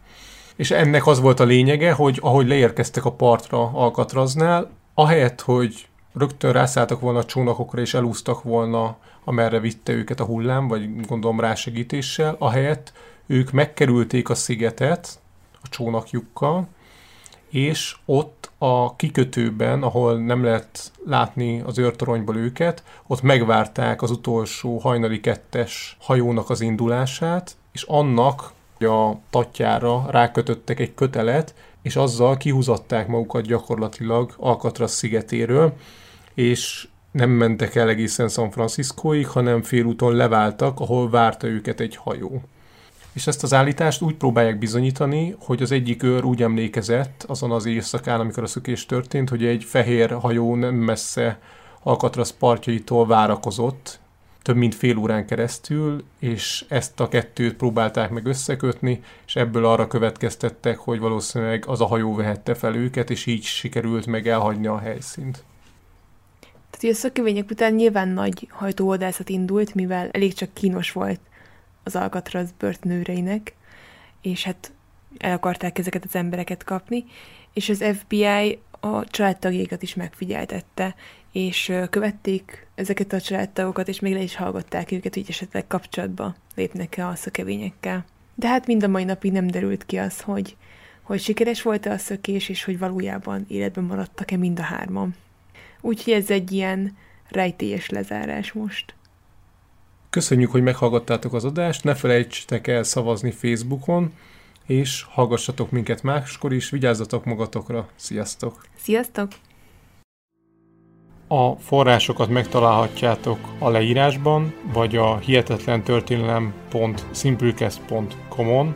És ennek az volt a lényege, hogy ahogy leérkeztek a partra Alcatraznál, ahelyett, hogy rögtön rászálltak volna a csónakokra és elúztak volna, amerre vitte őket a hullám, vagy gondolom rásegítéssel, ahelyett ők megkerülték a szigetet a csónakjukkal, és ott a kikötőben, ahol nem lehet látni az őrtoronyból őket, ott megvárták az utolsó hajnali kettes hajónak az indulását, és annak a tatjára rákötöttek egy kötelet, és azzal kihúzatták magukat gyakorlatilag Alcatraz szigetéről, és nem mentek el egészen San Franciscoig, hanem félúton leváltak, ahol várta őket egy hajó. És ezt az állítást úgy próbálják bizonyítani, hogy az egyik őr úgy emlékezett azon az éjszakán, amikor a szökés történt, hogy egy fehér hajó nem messze Alcatraz partjaitól várakozott, több mint fél órán keresztül, és ezt a kettőt próbálták meg összekötni, és ebből arra következtettek, hogy valószínűleg az a hajó vehette fel őket, és így sikerült meg elhagyni a helyszínt. Tehát a szökövények után nyilván nagy hajtóvadászat indult, mivel elég csak kínos volt az Alcatraz börtönőreinek, és hát el akarták ezeket az embereket kapni, és az FBI a családtagjaikat is megfigyeltette, és követték ezeket a családtagokat, és még le is hallgatták őket, hogy esetleg kapcsolatba lépnek-e a szökevényekkel. De hát mind a mai napig nem derült ki az, hogy, hogy sikeres volt-e a szökés, és hogy valójában életben maradtak-e mind a hárman. Úgyhogy ez egy ilyen rejtélyes lezárás most. Köszönjük, hogy meghallgattátok az adást, ne felejtsetek el szavazni Facebookon, és hallgassatok minket máskor is, vigyázzatok magatokra, sziasztok! Sziasztok! A forrásokat megtalálhatjátok a leírásban, vagy a hihetetlentörténelem.simplecast.com-on.